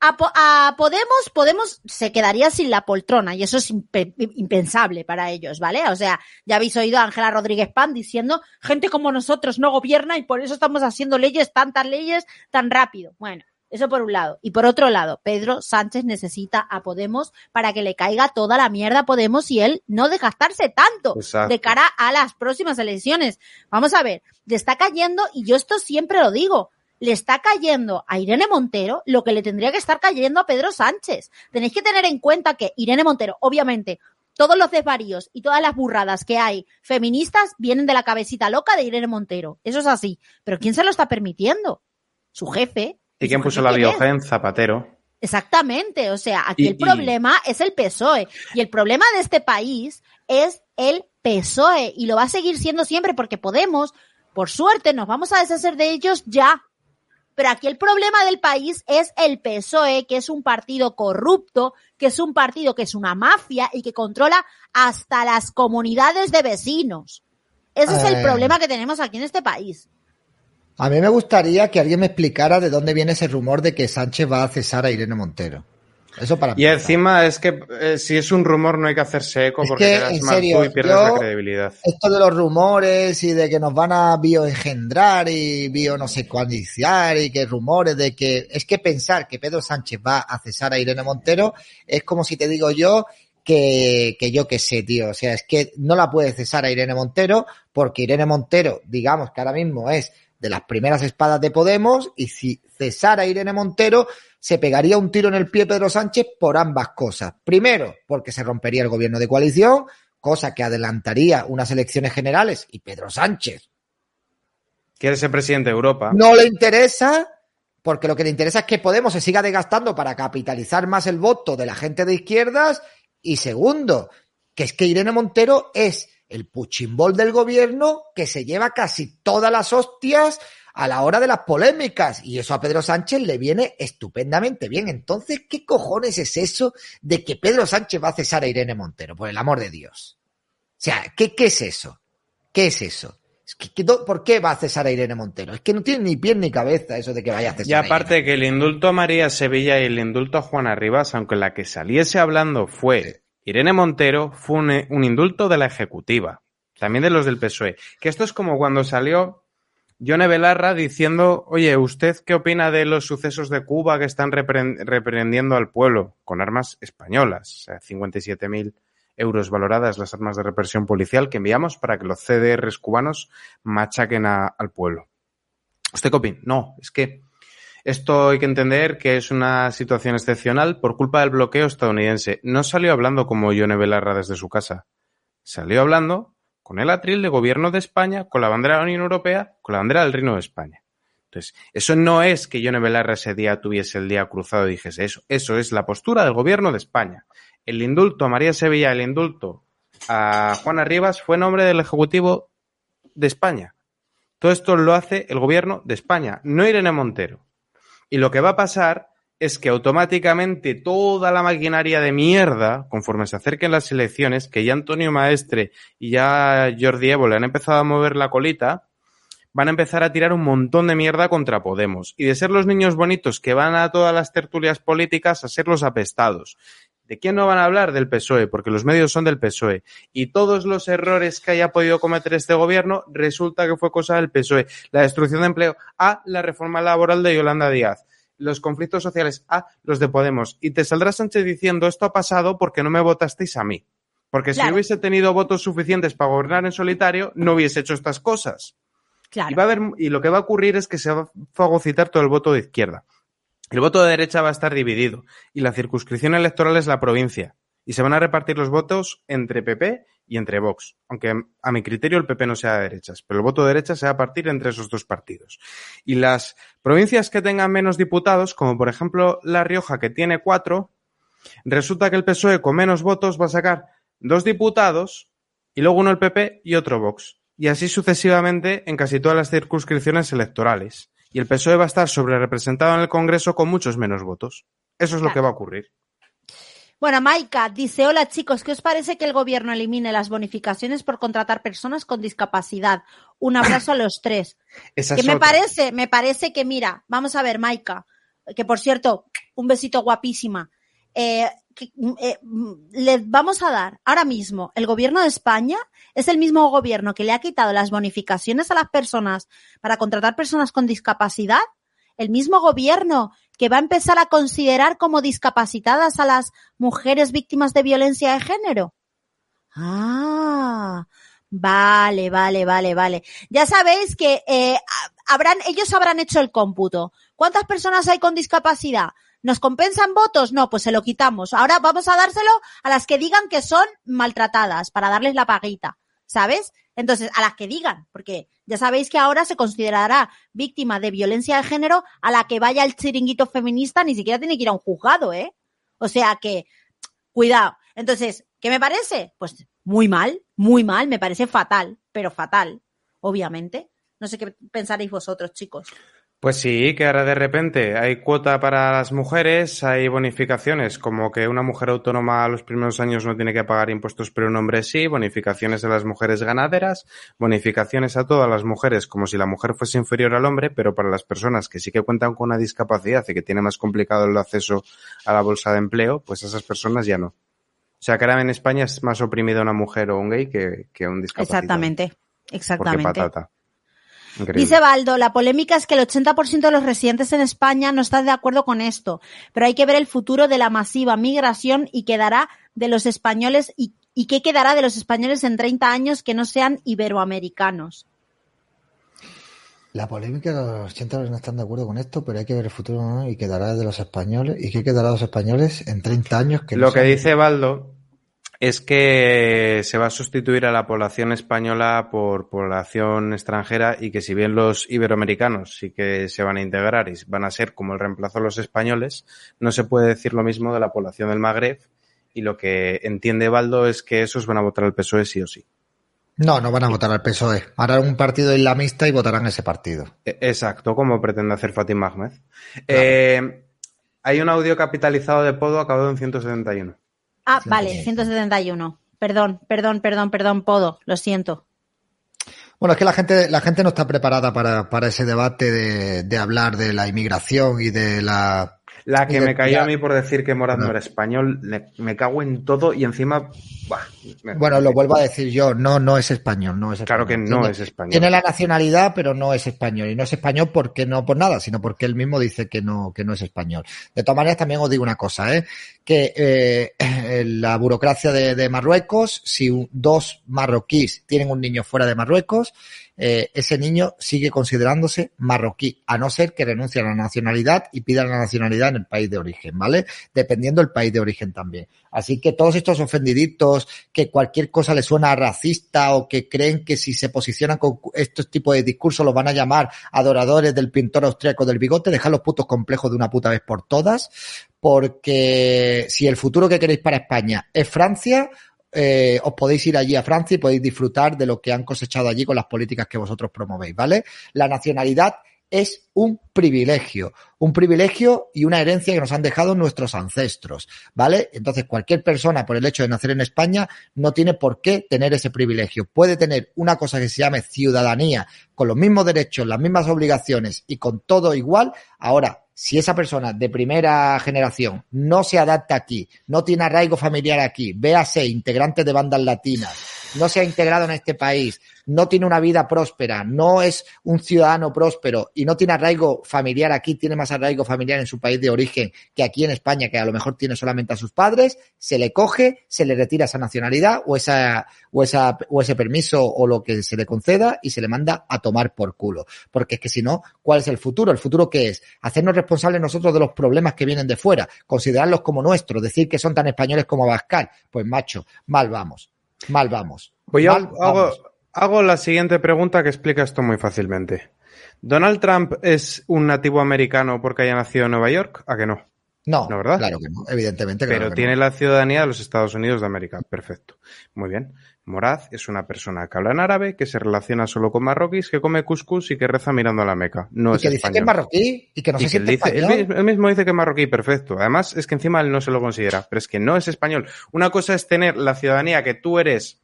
a, Po- a Podemos, Podemos se quedaría sin la poltrona y eso es impe- impensable para ellos, ¿vale? O sea, ya habéis oído a Ángela Rodríguez Pan diciendo, gente como nosotros no gobierna y por eso estamos haciendo leyes, tantas leyes, tan rápido. Bueno, eso por un lado. Y por otro lado, Pedro Sánchez necesita a Podemos para que le caiga toda la mierda a Podemos y él no desgastarse tanto Exacto. de cara a las próximas elecciones. Vamos a ver, le está cayendo, y yo esto siempre lo digo, le está cayendo a Irene Montero lo que le tendría que estar cayendo a Pedro Sánchez. Tenéis que tener en cuenta que Irene Montero, obviamente, todos los desvaríos y todas las burradas que hay feministas vienen de la cabecita loca de Irene Montero. Eso es así. Pero ¿quién se lo está permitiendo? Su jefe. ¿Y quién puso la biogen? Zapatero. Exactamente, o sea, aquí Y- el y- problema es el PSOE y el problema de este país es el PSOE y lo va a seguir siendo siempre porque Podemos, por suerte, nos vamos a deshacer de ellos ya. Pero aquí el problema del país es el PSOE, que es un partido corrupto, que es un partido que es una mafia y que controla hasta las comunidades de vecinos. Ese es el Eh. problema que tenemos aquí en este país. A mí me gustaría que alguien me explicara de dónde viene ese rumor de que Sánchez va a cesar a Irene Montero. Eso para Y encima es que eh, si es un rumor no hay que hacerse eco Es porque que, te das en mal serio, tú y pierdes yo- la credibilidad. Esto de los rumores y de que nos van a bioengendrar y bio no sé cuaniciar y que rumores de que es que pensar que Pedro Sánchez va a cesar a Irene Montero es como si te digo yo que, que yo qué sé, tío. O sea, es que no la puede cesar a Irene Montero, porque Irene Montero, digamos que ahora mismo es de las primeras espadas de Podemos, y si cesara Irene Montero, se pegaría un tiro en el pie Pedro Sánchez por ambas cosas. Primero, porque se rompería el gobierno de coalición, cosa que adelantaría unas elecciones generales, y Pedro Sánchez Quiere ser presidente de Europa. no le interesa, porque lo que le interesa es que Podemos se siga desgastando para capitalizar más el voto de la gente de izquierdas. Y segundo, que es que Irene Montero es el puchimbol del gobierno que se lleva casi todas las hostias a la hora de las polémicas. Y eso a Pedro Sánchez le viene estupendamente bien. Entonces, ¿qué cojones es eso de que Pedro Sánchez va a cesar a Irene Montero? Por el amor de Dios. O sea, ¿qué, qué es eso? ¿Qué es eso? ¿Por qué va a cesar a Irene Montero? Es que no tiene ni pie ni cabeza eso de que vaya a cesar. Y a aparte que el indulto a María Sevilla y el indulto a Juana Rivas, aunque la que saliese hablando fue Irene Montero, fue un, un indulto de la Ejecutiva, también de los del PSOE. Que esto es como cuando salió Yone Belarra diciendo, oye, ¿usted qué opina de los sucesos de Cuba que están repren- reprendiendo al pueblo con armas españolas? O sea, 57.000 euros valoradas las armas de represión policial que enviamos para que los CDRs cubanos machaquen al pueblo. ¿Usted qué opina? No, es que esto hay que entender que es una situación excepcional por culpa del bloqueo estadounidense. No salió hablando como Yone Belarra desde su casa. Salió hablando con el atril de gobierno de España, con la bandera de la Unión Europea, con la bandera del Reino de España. Entonces, eso no es que Yone Belarra ese día tuviese el día cruzado y dijese eso. Eso es la postura del gobierno de España. El indulto a María Sevilla, el indulto a Juana Rivas fue nombre del Ejecutivo de España. Todo esto lo hace el gobierno de España, no Irene Montero. Y lo que va a pasar es que automáticamente toda la maquinaria de mierda, conforme se acerquen las elecciones, que ya Antonio Maestre y ya Jordi Evo le han empezado a mover la colita, van a empezar a tirar un montón de mierda contra Podemos. Y de ser los niños bonitos que van a todas las tertulias políticas a ser los apestados. ¿De quién no van a hablar? Del PSOE, porque los medios son del PSOE. Y todos los errores que haya podido cometer este gobierno resulta que fue cosa del PSOE. La destrucción de empleo, a la reforma laboral de Yolanda Díaz. Los conflictos sociales, a los de Podemos. Y te saldrá Sánchez diciendo esto ha pasado porque no me votasteis a mí. Porque si hubiese tenido votos suficientes para gobernar en solitario, no hubiese hecho estas cosas. Claro. Y, va a haber, y lo que va a ocurrir es que se va a fagocitar todo el voto de izquierda. El voto de derecha va a estar dividido y la circunscripción electoral es la provincia. Y se van a repartir los votos entre PP y entre Vox. Aunque a mi criterio el PP no sea de derechas, pero el voto de derecha se va a partir entre esos dos partidos. Y las provincias que tengan menos diputados, como por ejemplo La Rioja, que tiene cuatro, resulta que el PSOE con menos votos va a sacar dos diputados y luego uno el PP y otro Vox. Y así sucesivamente en casi todas las circunscripciones electorales. Y el PSOE va a estar sobre representado en el Congreso con muchos menos votos. Eso es lo que va a ocurrir. Bueno, Maika dice, hola chicos, ¿qué os parece que el gobierno elimine las bonificaciones por contratar personas con discapacidad? Un abrazo a los tres. Esa que me otra. parece, me parece que mira, vamos a ver, Maika, que por cierto, un besito guapísima. Eh, que, eh, le vamos a dar ahora mismo, el gobierno de España es el mismo gobierno que le ha quitado las bonificaciones a las personas para contratar personas con discapacidad, el mismo gobierno que va a empezar a considerar como discapacitadas a las mujeres víctimas de violencia de género. Ah, vale, vale, vale, vale. Ya sabéis que eh, ha- habrán, ellos habrán hecho el cómputo. ¿Cuántas personas hay con discapacidad? ¿Nos compensan votos? No, pues se lo quitamos. Ahora vamos a dárselo a las que digan que son maltratadas para darles la paguita, ¿sabes? Entonces, a las que digan, porque ya sabéis que ahora se considerará víctima de violencia de género a la que vaya el chiringuito feminista, ni siquiera tiene que ir a un juzgado, ¿eh? O sea que, cuidado. Entonces, ¿qué me parece? Pues muy mal, muy mal, me parece fatal, pero fatal, obviamente. No sé qué pensaréis vosotros, chicos. Pues sí, que ahora de repente hay cuota para las mujeres, hay bonificaciones, como que una mujer autónoma a los primeros años no tiene que pagar impuestos, pero un hombre sí, bonificaciones a las mujeres ganaderas, bonificaciones a todas las mujeres, como si la mujer fuese inferior al hombre, pero para las personas que sí que cuentan con una discapacidad y que tienen más complicado el acceso a la bolsa de empleo, pues esas personas ya no. O sea, que ahora en España es más oprimida una mujer o un gay que, que un discapacitado. Exactamente, Porque exactamente. patata. Increíble. Dice Baldo, la polémica es que el 80% de los residentes en España no están de acuerdo con esto, pero hay que ver el futuro de la masiva migración y quedará de los españoles y, y qué quedará de los españoles en 30 años que no sean iberoamericanos. La polémica de los 80 no están de acuerdo con esto, pero hay que ver el futuro ¿no? y quedará de los españoles. ¿Y qué quedará de los españoles en 30 años? Que no Lo que sean- dice Baldo es que se va a sustituir a la población española por población extranjera y que si bien los iberoamericanos sí que se van a integrar y van a ser como el reemplazo de los españoles, no se puede decir lo mismo de la población del Magreb y lo que entiende Baldo es que esos van a votar al PSOE sí o sí. No, no van a votar al PSOE. Harán un partido islamista y votarán ese partido. E- Exacto, como pretende hacer Fatima Ahmed. Eh, hay un audio capitalizado de Podo acabado en 171. Ah, vale, 171. Perdón, perdón, perdón, perdón, Podo, lo siento. Bueno, es que la gente, la gente no está preparada para, para ese debate de, de hablar de la inmigración y de la. La que me cayó a mí por decir que Moraz no No. era español, me cago en todo y encima... buah, me- Bueno, lo vuelvo a decir yo, no, no es español, no es español. Claro que no Tiene- es español. Tiene la nacionalidad, pero no es español. Y no es español porque no por nada, sino porque él mismo dice que no, que no es español. De todas maneras, también os digo una cosa, ¿eh? que eh, la burocracia de, de Marruecos, si un- dos marroquíes tienen un niño fuera de Marruecos, eh, ese niño sigue considerándose marroquí, a no ser que renuncie a la nacionalidad y pida la nacionalidad en el país de origen, ¿vale? Dependiendo del país de origen también. Así que todos estos ofendiditos, que cualquier cosa les suena racista o que creen que si se posicionan con estos tipos de discursos los van a llamar adoradores del pintor austriaco del bigote, dejad los putos complejos de una puta vez por todas, porque si el futuro que queréis para España es Francia, eh, os podéis ir allí a Francia y podéis disfrutar de lo que han cosechado allí con las políticas que vosotros promovéis, ¿vale? La nacionalidad es un privilegio, un privilegio y una herencia que nos han dejado nuestros ancestros, ¿vale? Entonces, cualquier persona, por el hecho de nacer en España, no tiene por qué tener ese privilegio. Puede tener una cosa que se llame ciudadanía, con los mismos derechos, las mismas obligaciones y con todo igual. Ahora, si esa persona de primera generación no se adapta aquí, no tiene arraigo familiar aquí, véase integrante de bandas latinas, no se ha integrado en este país, no tiene una vida próspera, no es un ciudadano próspero y no tiene arraigo familiar aquí, tiene más arraigo familiar en su país de origen que aquí en España, que a lo mejor tiene solamente a sus padres, se le coge, se le retira esa nacionalidad o esa, o esa, o ese permiso o lo que se le conceda y se le manda a tomar por culo. Porque es que si no, ¿cuál es el futuro? ¿El futuro qué es? Hacernos responsables nosotros de los problemas que vienen de fuera, considerarlos como nuestros, decir que son tan españoles como Abascal. Pues macho, mal vamos, mal vamos. Pues yo mal hago, vamos. hago la siguiente pregunta que explica esto muy fácilmente. ¿Donald Trump es un nativo americano porque haya nacido en Nueva York? ¿A que no? No, ¿No, verdad? claro que no, evidentemente claro Pero que tiene no. la ciudadanía de los Estados Unidos de América. Perfecto. Muy bien. Moraz es una persona que habla en árabe, que se relaciona solo con marroquíes, que come couscous y que reza mirando a la Meca. No y es que dice que es marroquí y que no Y se que él, siente dice- español. él mismo dice que es marroquí, perfecto. Además, es que encima él no se lo considera, pero es que no es español. Una cosa es tener la ciudadanía que tú eres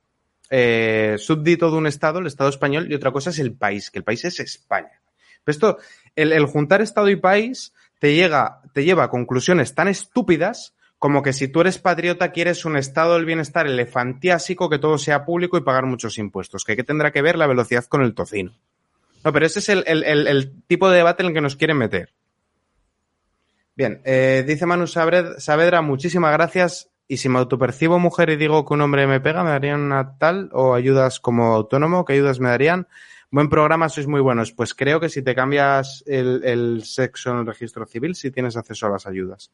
eh, súbdito de un Estado, el Estado español, y otra cosa es el país, que el país es España. Pero esto, el, el juntar Estado y país te, llega, te lleva a conclusiones tan estúpidas como que si tú eres patriota quieres un estado del bienestar elefantiásico, que todo sea público y pagar muchos impuestos, que qué tendrá que ver la velocidad con el tocino. No, pero ese es el, el- el- tipo de debate en el que nos quieren meter. Bien, eh, dice Manu Saavedra, muchísimas gracias. Y si me autopercibo mujer y digo que un hombre me pega, ¿me darían una tal? ¿O ayudas como autónomo? ¿Qué ayudas me darían? Buen programa, sois muy buenos. Pues creo que si te cambias el, el sexo en el registro civil, sí tienes acceso a las ayudas.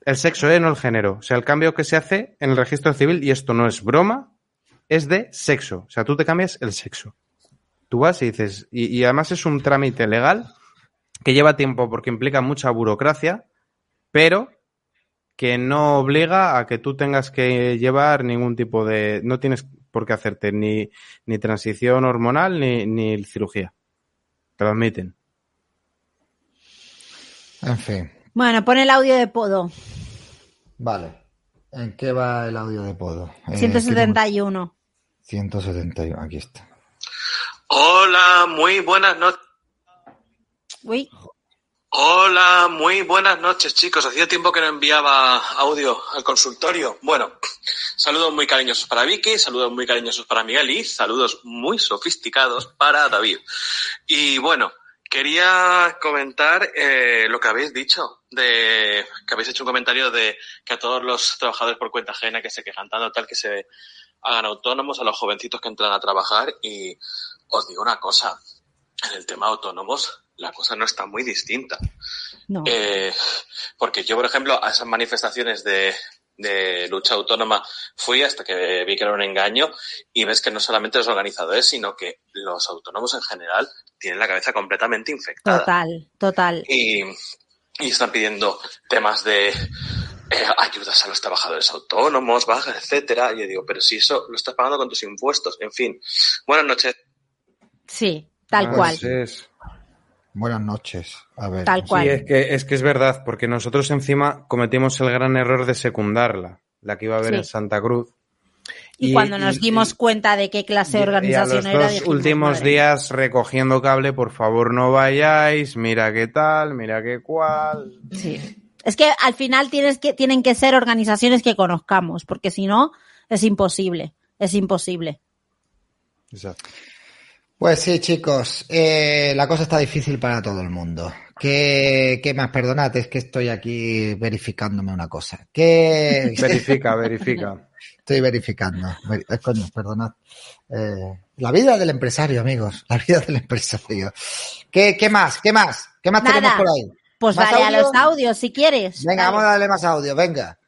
El sexo, ¿eh? no el género. O sea, el cambio que se hace en el registro civil, y esto no es broma, es de sexo. O sea, tú te cambias el sexo. Tú vas y dices, y, y además es un trámite legal que lleva tiempo porque implica mucha burocracia, pero que no obliga a que tú tengas que llevar ningún tipo de... No tienes por qué hacerte ni, ni transición hormonal ni, ni cirugía. Te lo admiten. En fin, Bueno, pon el audio de Podo. vale. ¿En qué va el audio de Podo? Eh, ¿qué 171. número? 171, aquí está. Hola, muy buenas noches. Uy, Hola, muy buenas noches chicos. Hacía tiempo que no enviaba audio al consultorio. Bueno, saludos muy cariñosos para Vicky, saludos muy cariñosos para Miguel y saludos muy sofisticados para David. Y bueno, quería comentar eh, lo que habéis dicho, de que habéis hecho un comentario de que a todos los trabajadores por cuenta ajena que se quejan tanto tal que se hagan autónomos, a los jovencitos que entran a trabajar y os digo una cosa, en el tema autónomos la cosa no está muy distinta. No. Eh, porque yo, por ejemplo, a esas manifestaciones de, de lucha autónoma fui hasta que vi que era un engaño y ves que no solamente los organizadores, sino que los autónomos en general tienen la cabeza completamente infectada. Total, total. Y, y están pidiendo temas de eh, ayudas a los trabajadores autónomos, bajas, etcétera. Y yo digo, pero si eso lo estás pagando con tus impuestos. En fin. Buenas noches. Sí, tal Ah, cual. Buenas noches. A ver. Tal cual. Sí, es que, es que es verdad, porque nosotros encima cometimos el gran error de secundarla, la que iba a haber Sí. en Santa Cruz. Y, cuando nos dimos cuenta de qué clase de y a los organización era, dos dijimos, últimos madre días recogiendo cable, por favor no vayáis, mira qué tal, mira qué cual. Sí. Es que al final tienes que, tienen que ser organizaciones que conozcamos, porque si no, es imposible. Es imposible. Exacto. Pues sí, chicos, eh, la cosa está difícil para todo el mundo. ¿Qué, qué más? Perdonad, es que estoy aquí verificándome una cosa. ¿Qué... Verifica, verifica. Estoy verificando. Ver- eh, coño, perdonad. Eh, la vida del empresario, amigos. La vida del empresario. ¿Qué, qué más? ¿Qué más? ¿Qué más Nada. tenemos por ahí? Pues ¿Más dale a los audios si quieres. Venga, Dale. vamos a darle más audio, venga.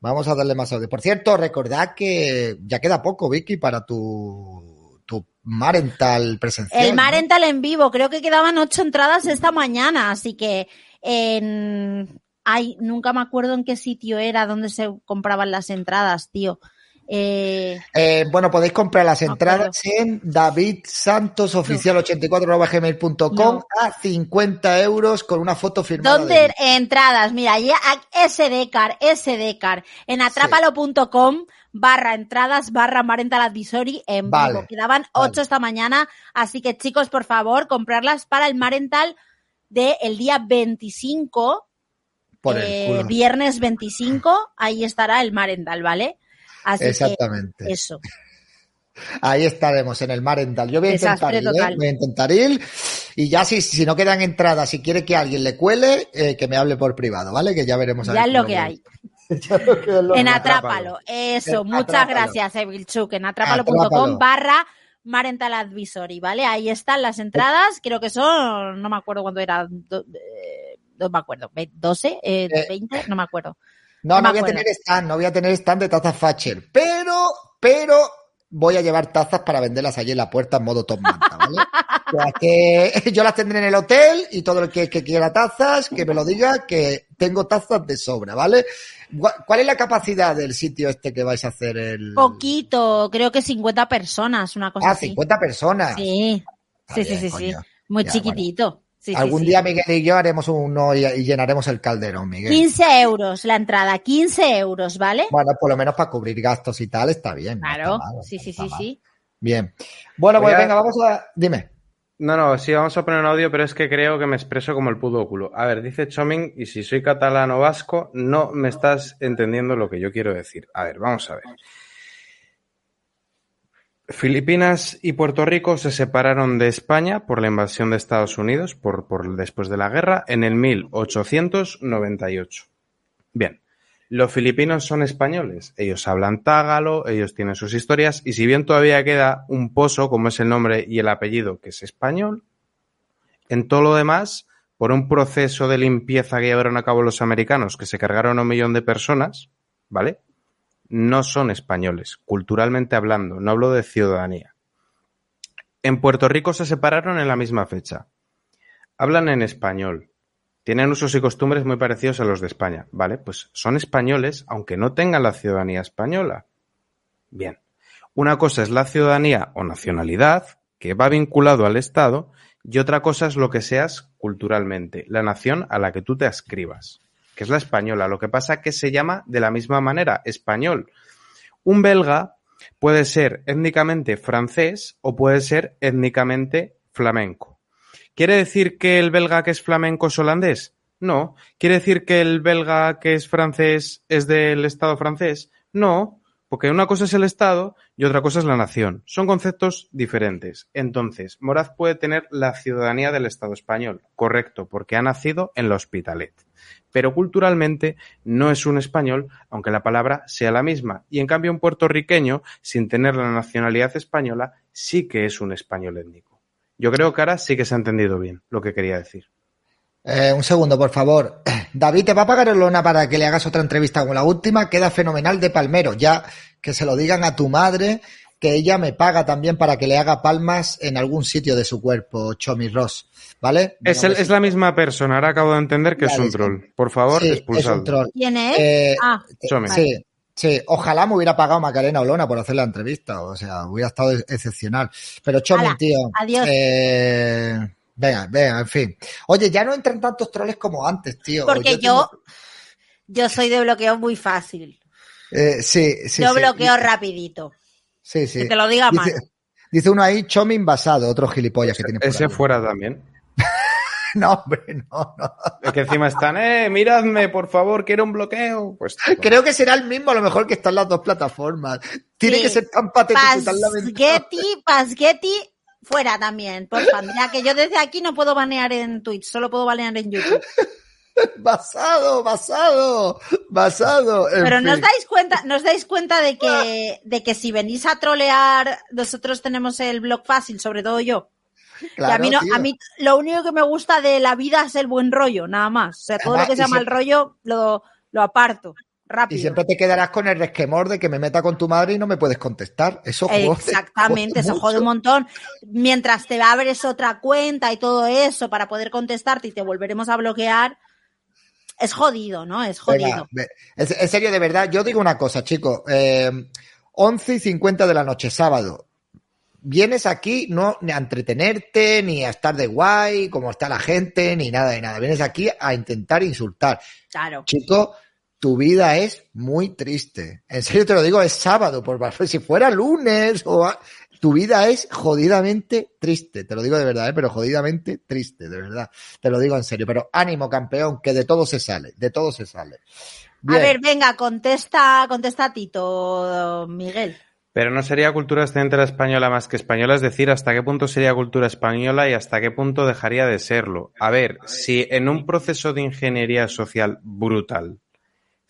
Vamos a darle más audio. Por cierto, recordad que ya queda poco, Vicky, para tu, tu Marental presencial. El ¿no? Marental en vivo, creo que quedaban ocho entradas esta mañana, así que en... Ay, nunca me acuerdo en qué sitio era donde se compraban las entradas, tío. Eh, Eh, bueno, podéis comprar las entradas en David Santos Oficial 84gmail.com No. a 50 euros con una foto firmada. ¿Dónde de- entradas? Mira, ya SDCAR, SDCAR, en atrápalo.com barra entradas barra Marental Advisory en Vale, vivo. Quedaban ocho esta mañana, así que chicos, por favor, comprarlas para el Marental del día 25, Por el eh, viernes 25, ahí estará el Marental, ¿vale? Así Exactamente. que eso. Ahí estaremos en el Marental. Yo voy a intentar ir, ¿eh? voy a intentar ir. Y ya si, si no quedan entradas, si quiere que alguien le cuele, eh, que me hable por privado, ¿vale? Que ya veremos. a Ya es lo que hay. Lo En Atrápalo, eso, En muchas Atrápalo. gracias, Evilchuk, en Atrápalo. atrápalo.com barra Marental Advisory, ¿vale? Ahí están las entradas, creo que son, no me acuerdo cuánto era, do- eh, no me acuerdo, ve- 12, eh, Eh, 20, no me acuerdo. No, No voy a tener stand, no voy a tener stand de tazas Thatcher, pero, pero voy a llevar tazas para venderlas allí en la puerta en modo top manta, ¿vale? O sea, que yo las tendré en el hotel y todo el que, que quiera tazas, que me lo diga, que tengo tazas de sobra, ¿vale? ¿Cuál es la capacidad del sitio este que vais a hacer el... Poquito, creo que 50 personas, una cosa Ah, así. 50 personas. Sí, Está sí, sí, bien, sí, sí. Muy Ya, chiquitito. Sí, Algún sí. día Miguel y yo haremos uno y, y llenaremos el calderón, Miguel. 15 euros la entrada, 15 euros, ¿vale? Bueno, por lo menos para cubrir gastos y tal está bien. no Claro, está mal, sí, sí, está sí, mal. sí. Bien. Bueno, pues a- venga, vamos a... Dime. No, no, sí, vamos a poner un audio, pero es que creo que me expreso como el puto culo. A ver, dice Choming, y si soy catalano vasco, no me estás entendiendo lo que yo quiero decir. A ver, vamos a ver. Filipinas y Puerto Rico se separaron de España por la invasión de Estados Unidos por, por después de la guerra en el 1898. Bien, los filipinos son españoles, ellos hablan tágalo, ellos tienen sus historias y si bien todavía queda un pozo, como es el nombre y el apellido, que es español, en todo lo demás, por un proceso de limpieza que llevaron a cabo los americanos, que se cargaron a un millón de personas, ¿vale? No son españoles, culturalmente hablando, no hablo de ciudadanía. En Puerto Rico se separaron en la misma fecha. Hablan en español, tienen usos y costumbres muy parecidos a los de España, ¿vale? Pues son españoles, aunque no tengan la ciudadanía española. Bien. Una cosa es la ciudadanía o nacionalidad, que va vinculado al Estado, y otra cosa es lo que seas culturalmente, la nación a la que tú te ascribas, que es la española. Lo que pasa que se llama de la misma manera, español. Un belga puede ser étnicamente francés o puede ser étnicamente flamenco. ¿Quiere decir que el belga que es flamenco es holandés? No. ¿Quiere decir que el belga que es francés es del Estado francés? No. Porque una cosa es el Estado y otra cosa es la nación. Son conceptos diferentes. Entonces, Moraz puede tener la ciudadanía del Estado español, correcto, porque ha nacido en la Hospitalet. Pero culturalmente no es un español, aunque la palabra sea la misma. Y en cambio, un puertorriqueño, sin tener la nacionalidad española, sí que es un español étnico. Yo creo que ahora sí que se ha entendido bien lo que quería decir. Eh, un segundo, por favor. David, ¿te va a pagar el lona para que le hagas otra entrevista como la última? Queda fenomenal de Palmero. Ya que se lo digan a tu madre, que ella me paga también para que le haga palmas en algún sitio de su cuerpo, Chomi Ross. ¿Vale? Es, el- es la misma persona. Ahora acabo de entender que Ya es un troll. Por favor, Sí, es un troll. ¿Quién es? Eh, ah, Chomi. Sí, sí. Ojalá me hubiera pagado Macarena Olona por hacer la entrevista. O sea, hubiera estado excepcional. Pero Chomi, tío. adiós. eh, venga, venga, en fin. Oye, ya no entran tantos troles como antes, tío. porque tengo- yo, yo soy de bloqueo muy fácil. eh, sí, sí. yo sí. bloqueo rapidito. Sí, sí. Que te lo diga dice, Manu. dice uno ahí, Chomi invasado, otro gilipollas que tiene por Ese ahí. fuera también. No, hombre, no, no. Es que encima están, eh, miradme, por favor, quiero un bloqueo. Pues Creo que será el mismo, a lo mejor que están las dos plataformas. Tiene Sí. que ser tan patético y tan lamentable. Pasguetti, fuera también, por favor. Ya que yo desde aquí no puedo banear en Twitch, solo puedo banear en YouTube. Basado, basado, basado. en Pero nos dais cuenta, nos dais cuenta de que, de que si venís a trolear, nosotros tenemos el blog fácil, sobre todo yo. y a Claro, mí no, a mí lo único que me gusta de la vida es el buen rollo, nada más. O sea, todo Además, lo que se llama el rollo lo, lo aparto. Y siempre te quedarás con el resquemor de que me meta con tu madre y no me puedes contestar. Eso jode. Exactamente, eso jode un montón. Mientras te abres otra cuenta y todo eso para poder contestarte y te volveremos a bloquear, es jodido, ¿no? Es jodido. Venga, ve- en serio, de verdad, yo digo una cosa, chicos. Eh, 11 y 50 de la noche, sábado. Vienes aquí no ni a entretenerte, ni a estar de guay, como está la gente, ni nada de nada. Vienes aquí a intentar insultar. Claro. Chico, tu vida es muy triste. En serio te lo digo, es sábado, por favor. Si fuera lunes o tu vida es jodidamente triste. Te lo digo de verdad, ¿eh? pero jodidamente triste, de verdad. Te lo digo en serio. Pero ánimo, campeón, que de todo se sale, de todo se sale. A ver, venga, contesta, contesta Tito, Miguel. Pero no sería cultura extendente española más que española, es decir, hasta qué punto sería cultura española y hasta qué punto dejaría de serlo. A ver, si en un proceso de ingeniería social brutal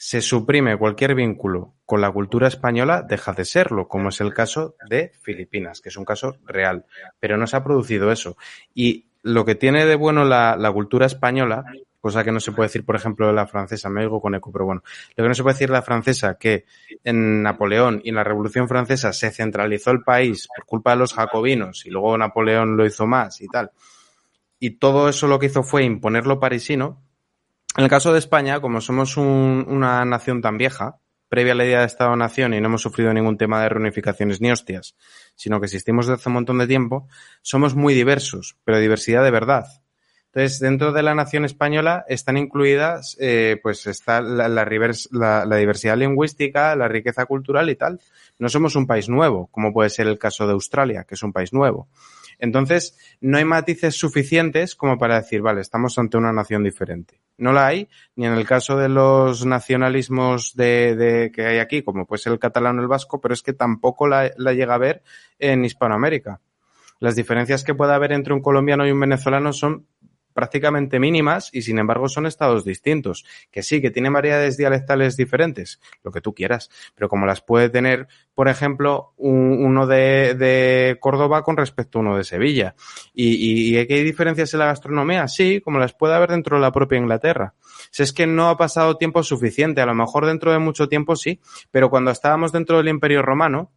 se suprime cualquier vínculo con la cultura española, deja de serlo, como es el caso de Filipinas, que es un caso real. Pero no se ha producido eso. Y lo que tiene de bueno la, cultura española, cosa que no se puede decir, por ejemplo, de la francesa, me oigo con eco, pero bueno, lo que no se puede decir de la francesa, que en Napoleón y en la Revolución Francesa se centralizó el país por culpa de los jacobinos y luego Napoleón lo hizo más y tal. Y todo eso lo que hizo fue imponerlo parisino. En el caso de España, como somos un- una nación tan vieja, previa a la idea de Estado-Nación y no hemos sufrido ningún tema de reunificaciones ni hostias, sino que existimos desde hace un montón de tiempo, somos muy diversos, pero diversidad de verdad. Entonces, dentro de la nación española están incluidas, eh, pues está la, diversidad lingüística, la riqueza cultural y tal. No somos un país nuevo, como puede ser el caso de Australia, que es un país nuevo. Entonces, no hay matices suficientes como para decir, vale, estamos ante una nación diferente. No la hay, ni en el caso de los nacionalismos de, de- que hay aquí, como puede ser el catalán o el vasco, pero es que tampoco la, la llega a ver en Hispanoamérica. Las diferencias que pueda haber entre un colombiano y un venezolano son prácticamente mínimas y sin embargo son estados distintos. Que sí, que tienen variedades dialectales diferentes, lo que tú quieras, pero como las puede tener, por ejemplo, un- uno de, de Córdoba con respecto a uno de Sevilla. Y, y, y hay diferencias en la gastronomía, sí, como las puede haber dentro de la propia Inglaterra. Si es que no ha pasado tiempo suficiente, a lo mejor dentro de mucho tiempo sí, pero cuando estábamos dentro del Imperio Romano,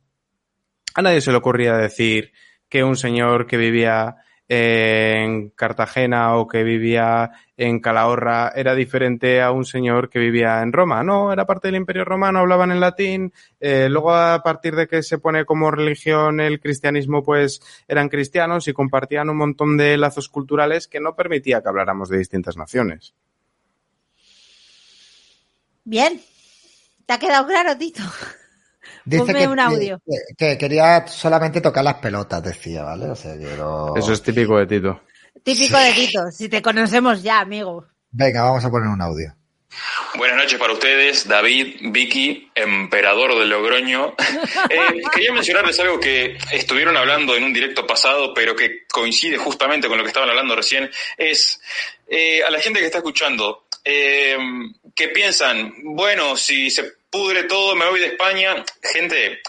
a nadie se le ocurría decir que un señor que vivía en Cartagena o que vivía en Calahorra era diferente a un señor que vivía en Roma. No, era parte del Imperio Romano, hablaban en latín. eh, luego, a partir de que se pone como religión el cristianismo, pues eran cristianos y compartían un montón de lazos culturales que no permitía que habláramos de distintas naciones. Bien. ¿Te ha quedado claro, Tito? Dice Ponme que, un audio. que- que quería solamente tocar las pelotas, decía, ¿vale? O sea, que no- Eso es típico de Tito. Típico de Tito, si te conocemos ya, amigo. Venga, vamos a poner un audio. Buenas noches para ustedes, David, Vicky, emperador de Logroño. Eh, quería mencionarles algo que estuvieron hablando en un directo pasado, pero que coincide justamente con lo que estaban hablando recién. Es eh, a la gente que está escuchando, eh, que piensan, bueno, si se pudre todo, me voy de España. Gente,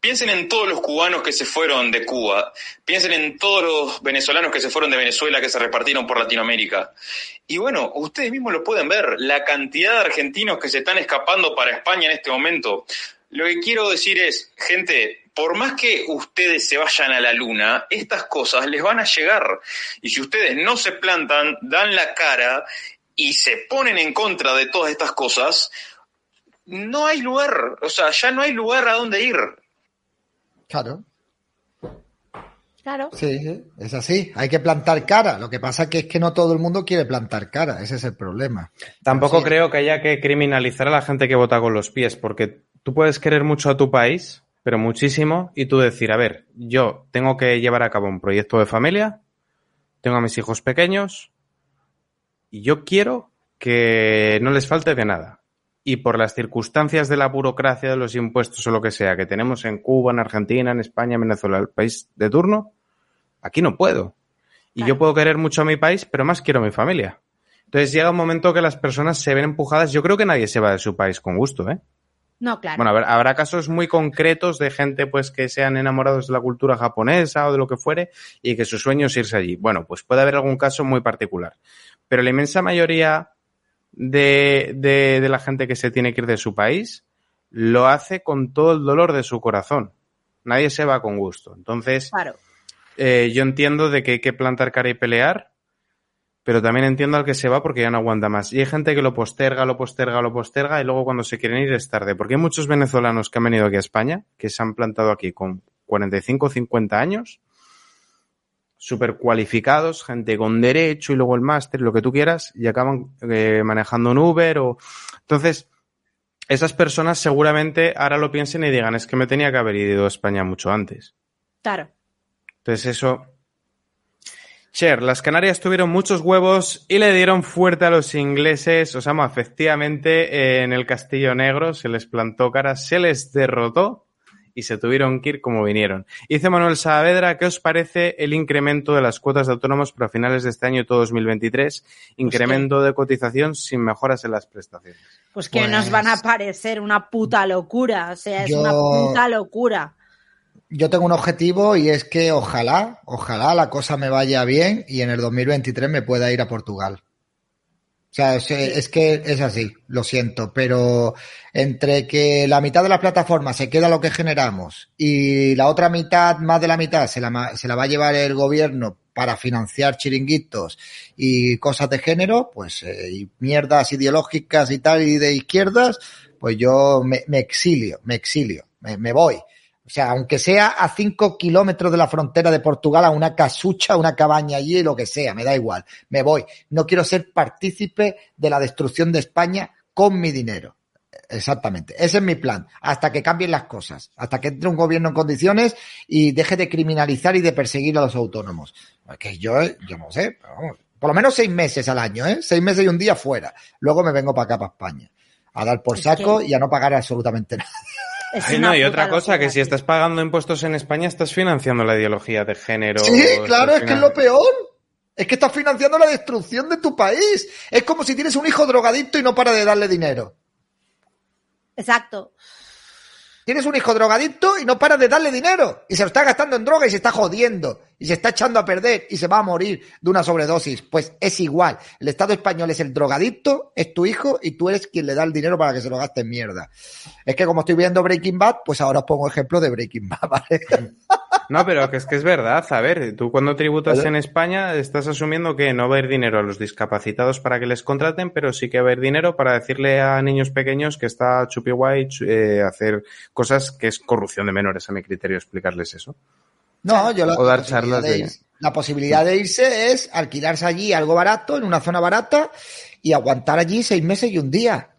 Piensen en todos los cubanos que se fueron de Cuba, piensen en todos los venezolanos que se fueron de Venezuela, que se repartieron por Latinoamérica. Y bueno, ustedes mismos lo pueden ver, la cantidad de argentinos que se están escapando para España en este momento. Lo que quiero decir es, gente, por más que ustedes se vayan a la luna, estas cosas les van a llegar. Y si ustedes no se plantan, dan la cara y se ponen en contra de todas estas cosas, no hay lugar, o sea, ya no hay lugar a dónde ir. Claro. Claro. Sí, sí, es así. Hay que plantar cara. Lo que pasa que es que no todo el mundo quiere plantar cara. Ese es el problema. Tampoco Sí. creo que haya que criminalizar a la gente que vota con los pies, porque tú puedes querer mucho a tu país, pero muchísimo, y tú decir, a ver, yo tengo que llevar a cabo un proyecto de familia, tengo a mis hijos pequeños, y yo quiero que no les falte de nada. Y por las circunstancias de la burocracia, de los impuestos o lo que sea que tenemos en Cuba, en Argentina, en España, en Venezuela, el país de turno, aquí no puedo. Y yo puedo querer mucho a mi país, pero más quiero a mi familia. Entonces llega un momento que las personas se ven empujadas. Yo creo que nadie se va de su país con gusto, ¿eh? No, claro. Bueno, habrá, habrá casos muy concretos de gente pues que sean enamorados de la cultura japonesa o de lo que fuere y que su sueño es irse allí. Bueno, pues puede haber algún caso muy particular. Pero la inmensa mayoría de, de, de la gente que se tiene que ir de su país lo hace con todo el dolor de su corazón. Nadie se va con gusto. Entonces, Claro. eh, yo entiendo de que hay que plantar cara y pelear, pero también entiendo al que se va porque ya no aguanta más. Y hay gente que lo posterga, lo posterga, lo posterga y luego cuando se quieren ir es tarde. Porque hay muchos venezolanos que han venido aquí a España, que se han plantado aquí con 45, 50 años, súper cualificados, gente con derecho y luego el máster, lo que tú quieras, y acaban eh, manejando un Uber o... Entonces, esas personas seguramente ahora lo piensen y digan, es que me tenía que haber ido a España mucho antes. Claro. Entonces eso... Cher, las Canarias tuvieron muchos huevos y le dieron fuerte a los ingleses. Osama, efectivamente, eh, en el Castillo Negro se les plantó cara, se les derrotó y se tuvieron que ir como vinieron. Dice Manuel Saavedra, ¿qué os parece el incremento de las cuotas de autónomos para finales de este año y todo 2023? Incremento de cotización sin mejoras en las prestaciones. Pues que Pues- nos van a parecer una puta locura. O sea, es Yo- una puta locura. Yo tengo un objetivo y es que ojalá, ojalá la cosa me vaya bien y en el 2023 me pueda ir a Portugal. O sea, es, es que es así, lo siento, pero entre que la mitad de la plataforma se queda lo que generamos y la otra mitad, más de la mitad, se la, se la va a llevar el gobierno para financiar chiringuitos y cosas de género, pues, eh, y mierdas ideológicas y tal, y de izquierdas, pues yo me, me exilio, me exilio, me, me voy. O sea, aunque sea a cinco kilómetros de la frontera de Portugal, a una casucha, una cabaña allí, lo que sea, me da igual. Me voy. No quiero ser partícipe de la destrucción de España con mi dinero. Exactamente. Ese es mi plan. Hasta que cambien las cosas. Hasta que entre un gobierno en condiciones y deje de criminalizar y de perseguir a los autónomos. Que yo, yo no sé, pero vamos. Por lo menos seis meses al año, ¿eh? Seis meses y un día fuera. Luego me vengo para acá, para España. A dar por Es saco que- y a no pagar absolutamente nada. Es Ay, no, y otra cosa, que si estás pagando impuestos en España, estás financiando la ideología de género. Sí, claro, es que es lo peor. Es que estás financiando la destrucción de tu país. Es como si tienes un hijo drogadicto y no para de darle dinero. Exacto. Tienes un hijo drogadicto y no para de darle dinero. Y se lo está gastando en droga y se está jodiendo. Y se está echando a perder y se va a morir de una sobredosis. Pues es igual. El Estado español es el drogadicto, es tu hijo y tú eres quien le da el dinero para que se lo gaste en mierda. Es que como estoy viendo Breaking Bad, pues ahora os pongo ejemplo de Breaking Bad, ¿vale? No, pero que es que es verdad. A ver, tú cuando tributas en España estás asumiendo que no va a haber dinero a los discapacitados para que les contraten, pero sí que va a haber dinero para decirle a niños pequeños que está chupi guay eh, hacer cosas que es corrupción de menores, a mi criterio, explicarles eso. No, yo la, O dar charlas de la posibilidad de irse es alquilarse allí algo barato, en una zona barata, y aguantar allí seis meses y un día.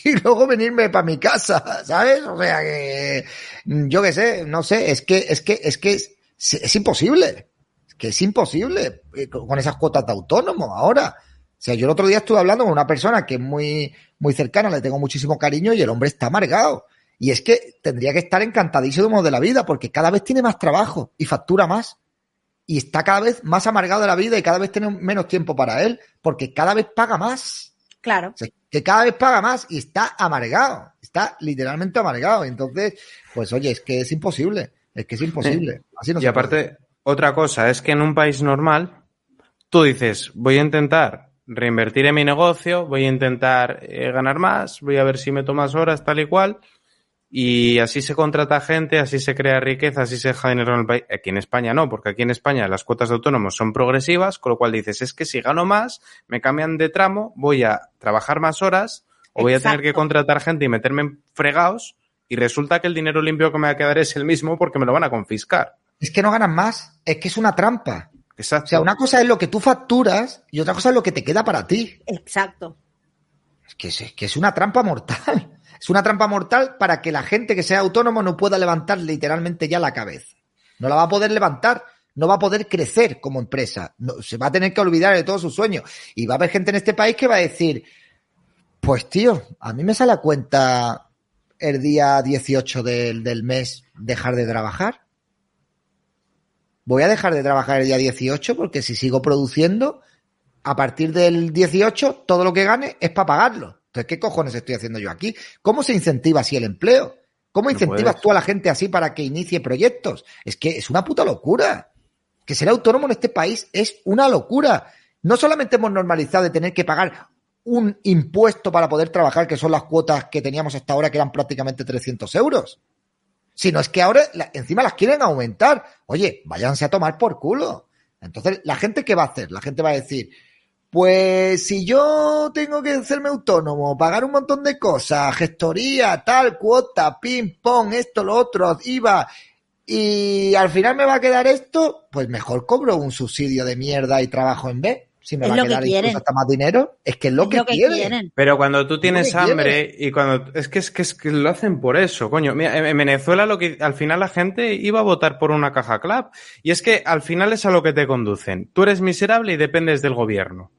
Y luego venirme para mi casa, ¿sabes? O sea que, mm, yo qué sé, no sé, es que, es que, es que es, es imposible. Es que es imposible eh, con esas cuotas de autónomo ahora. O sea, yo el otro día estuve hablando con una persona que es muy, muy cercana, le tengo muchísimo cariño y el hombre está amargado. Y es que tendría que estar encantadísimo de la vida porque cada vez tiene más trabajo y factura más. Y está cada vez más amargado de la vida y cada vez tiene menos tiempo para él porque cada vez paga más. Claro. O sea, que cada vez paga más y está amargado. Está literalmente amargado. Entonces, pues oye, es que es imposible. Es que es imposible. Así no y aparte, otra cosa es que en un país normal, tú dices, voy a intentar reinvertir en mi negocio, voy a intentar eh, ganar más, voy a ver si meto más horas, tal y cual, y así se contrata gente, así se crea riqueza, así se deja dinero en el país. Aquí en España no, porque aquí en España las cuotas de autónomos son progresivas, con lo cual dices, es que si gano más, me cambian de tramo, voy a trabajar más horas, o voy a tener que contratar gente y meterme en fregados, y resulta que el dinero limpio que me va a quedar es el mismo porque me lo van a confiscar. Es que no ganas más. Es que es una trampa. Exacto. O sea, una cosa es lo que tú facturas y otra cosa es lo que te queda para ti. Exacto. Es que es, es que es una trampa mortal. Es una trampa mortal para que la gente que sea autónomo no pueda levantar literalmente ya la cabeza. No la va a poder levantar, no va a poder crecer como empresa. No- se va a tener que olvidar de todos sus sueños. Y va a haber gente en este país que va a decir, pues tío, a mí me sale a cuenta el día 18 del, del mes dejar de trabajar. Voy a dejar de trabajar el día 18 porque si sigo produciendo, a partir del 18, todo lo que gane es para pagarlo. Entonces, ¿qué cojones estoy haciendo yo aquí? ¿Cómo se incentiva así el empleo? ¿Cómo No incentivas puedes. tú a la gente así para que inicie proyectos? Es que es una puta locura. Que ser autónomo en este país es una locura. No solamente hemos normalizado de tener que pagar un impuesto para poder trabajar, que son las cuotas que teníamos hasta ahora, que eran prácticamente 300 euros, sino es que ahora encima las quieren aumentar. Oye, váyanse a tomar por culo. Entonces, ¿la gente qué va a hacer? La gente va a decir, pues si yo tengo que hacerme autónomo, pagar un montón de cosas, gestoría, tal, cuota, ping, pong, esto, lo otro, IVA, y al final me va a quedar esto, pues mejor cobro un subsidio de mierda y trabajo en B. Si me Es va lo a que quedar incluso quieren. hasta más dinero, es que es lo, Es que, lo que quieren. quieren. Pero cuando tú tienes que hambre y cuando es que es que es que lo hacen por eso, coño. Mira, en en Venezuela lo que al final la gente iba a votar por una caja club y es que al final es a lo que te conducen. Tú eres miserable y dependes del gobierno.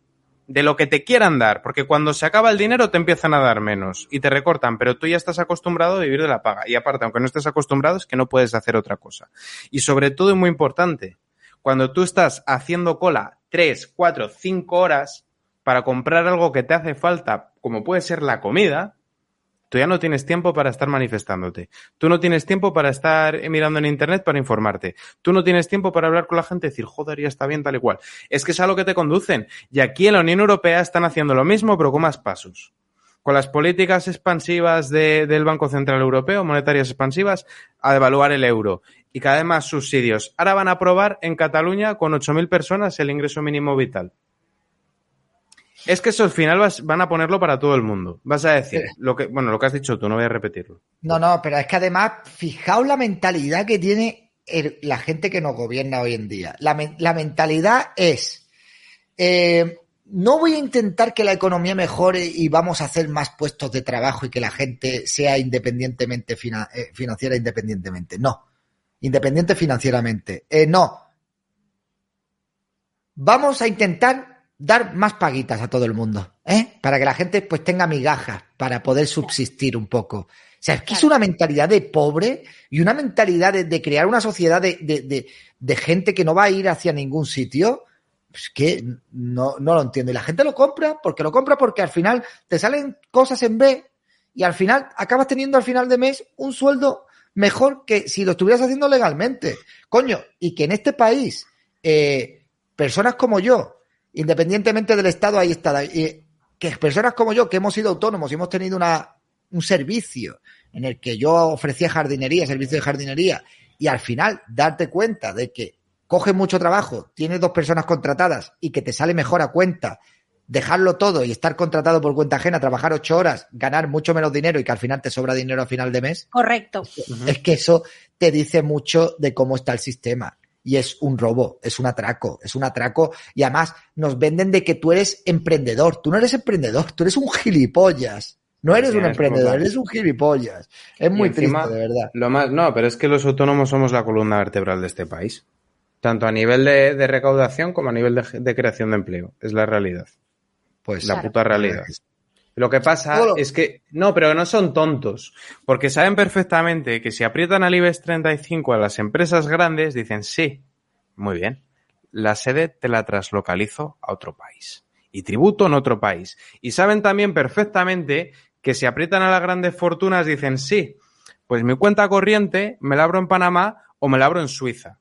De lo que te quieran dar, porque cuando se acaba el dinero te empiezan a dar menos y te recortan, pero tú ya estás acostumbrado a vivir de la paga. Y aparte, aunque no estés acostumbrado, es que no puedes hacer otra cosa. Y sobre todo, y muy importante, cuando tú estás haciendo cola tres, cuatro, cinco horas para comprar algo que te hace falta, como puede ser la comida, tú ya no tienes tiempo para estar manifestándote. Tú no tienes tiempo para estar mirando en internet para informarte. Tú no tienes tiempo para hablar con la gente y decir, joder, ya está bien tal y cual. Es que es a lo que te conducen. Y aquí en la Unión Europea están haciendo lo mismo, pero con más pasos. Con las políticas expansivas de- del Banco Central Europeo, monetarias expansivas, a devaluar el euro. Y cada vez más subsidios. Ahora van a aprobar en Cataluña con 8.000 personas el ingreso mínimo vital. Es que eso al final vas- van a ponerlo para todo el mundo. Vas a decir, lo que, bueno, lo que has dicho tú, no voy a repetirlo. No, no, pero es que además, fijaos la mentalidad que tiene el- la gente que nos gobierna hoy en día. La, la mentalidad es, eh, no voy a intentar que la economía mejore y vamos a hacer más puestos de trabajo y que la gente sea independientemente fina- eh, financiera independientemente. No, independiente financieramente. Eh, no. Vamos a intentar dar más paguitas a todo el mundo, ¿eh? Para que la gente pues tenga migajas para poder subsistir un poco. O sea, es que es una mentalidad de pobre y una mentalidad de, de crear una sociedad de, de- gente que no va a ir hacia ningún sitio. Pues que no, no lo entiendo. Y la gente lo compra porque lo compra porque al final te salen cosas en B y al final acabas teniendo al final de mes un sueldo mejor que si lo estuvieras haciendo legalmente. Coño, y que en este país eh, personas como yo, independientemente del Estado, ahí está, eh, que personas como yo que hemos sido autónomos y hemos tenido una, un servicio en el que yo ofrecía jardinería, servicio de jardinería, y al final darte cuenta de que coges mucho trabajo, tienes dos personas contratadas y que te sale mejor a cuenta dejarlo todo y estar contratado por cuenta ajena, trabajar ocho horas, ganar mucho menos dinero y que al final te sobra dinero a final de mes, Correcto. es que eso te dice mucho de cómo está el sistema. Y es un robo, es un atraco, es un atraco. Y además nos venden de que tú eres emprendedor. Tú no eres emprendedor, tú eres un gilipollas. No eres un emprendedor, eres un gilipollas. Es muy encima, triste, de verdad. Lo más, no, pero es que los autónomos somos la columna vertebral de este país. Tanto a nivel de, de recaudación como a nivel de, de creación de empleo. Es la realidad. Pues la Claro. puta realidad. Lo que pasa es que, no, pero no son tontos, porque saben perfectamente que si aprietan al IBEX 35 a las empresas grandes, dicen, sí, muy bien, la sede te la traslocalizo a otro país y tributo en otro país. Y saben también perfectamente que si aprietan a las grandes fortunas, dicen, sí, pues mi cuenta corriente me la abro en Panamá o me la abro en Suiza.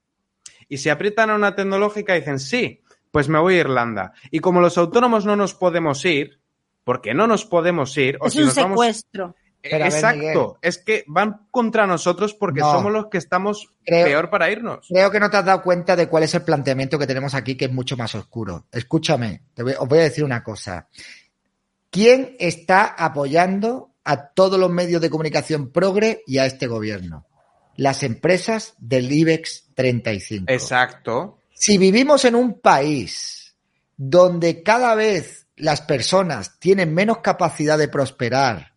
Y si aprietan a una tecnológica, dicen, sí, pues me voy a Irlanda. Y como los autónomos no nos podemos ir, porque no nos podemos ir, o Es si un nos vamos- secuestro. Pero a ver, Exacto, es que van contra nosotros porque No. somos los que estamos Creo- peor para irnos. Creo que no te has dado cuenta de cuál es el planteamiento que tenemos aquí, que es mucho más oscuro. Escúchame, te voy- os voy a decir una cosa. ¿Quién está apoyando a todos los medios de comunicación progre y a este gobierno? Las empresas del IBEX 35. Exacto. Si vivimos en un país donde cada vez las personas tienen menos capacidad de prosperar,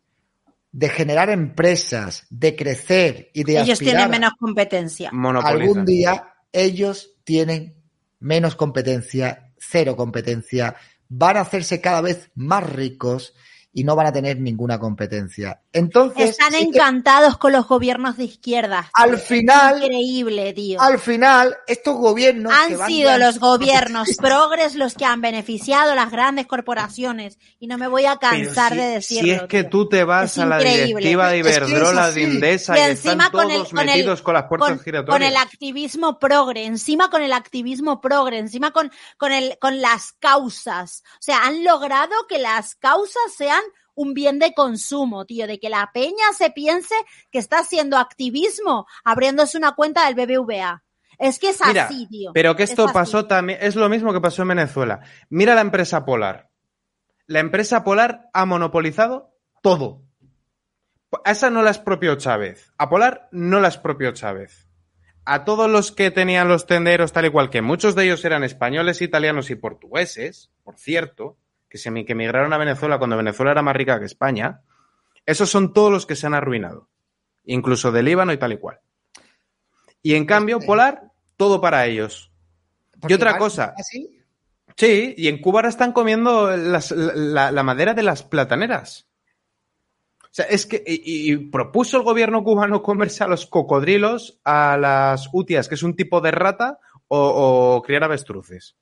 de generar empresas, de crecer y de Ellos aspirar tienen menos competencia. Algún día ellos tienen menos competencia, cero competencia, van a hacerse cada vez más ricos y no van a tener ninguna competencia. Entonces, Están sí que encantados con los gobiernos de izquierda. al Es final, Increíble, tío. al final, estos gobiernos que Han van sido los gobiernos progres los que han beneficiado a las grandes corporaciones. Y no me voy a cansar si, de decirlo. si es que tío. tú te vas Es a la increíble. directiva de Es que es Iberdrola, de Indesa Y y, encima están con el- con el- metidos con las puertas con, giratorias. con el activismo progre, encima con el activismo progre, encima con, con, el, con las causas. O sea, han logrado que las causas sean un bien de consumo, tío, de que la peña se piense que está haciendo activismo abriéndose una cuenta del BBVA. Es que es Mira, así, tío. pero que Es esto pasó también, es lo mismo que pasó en Venezuela. Mira la empresa Polar. La empresa Polar ha monopolizado todo. A esa no la expropió Chávez. A Polar no la expropió Chávez. A todos los que tenían los tenderos, tal y cual que muchos de ellos eran españoles, italianos y portugueses, por cierto, que se que emigraron a Venezuela cuando Venezuela era más rica que España, esos son todos los que se han arruinado. Incluso de Líbano y tal y cual. Y en cambio, Polar, todo para ellos. Y otra cosa, así, sí, y en Cuba ahora están comiendo las- la, la madera de las plataneras. O sea, es que, y, y propuso el gobierno cubano comerse a los cocodrilos, a las utias, que es un tipo de rata, o, o criar avestruces.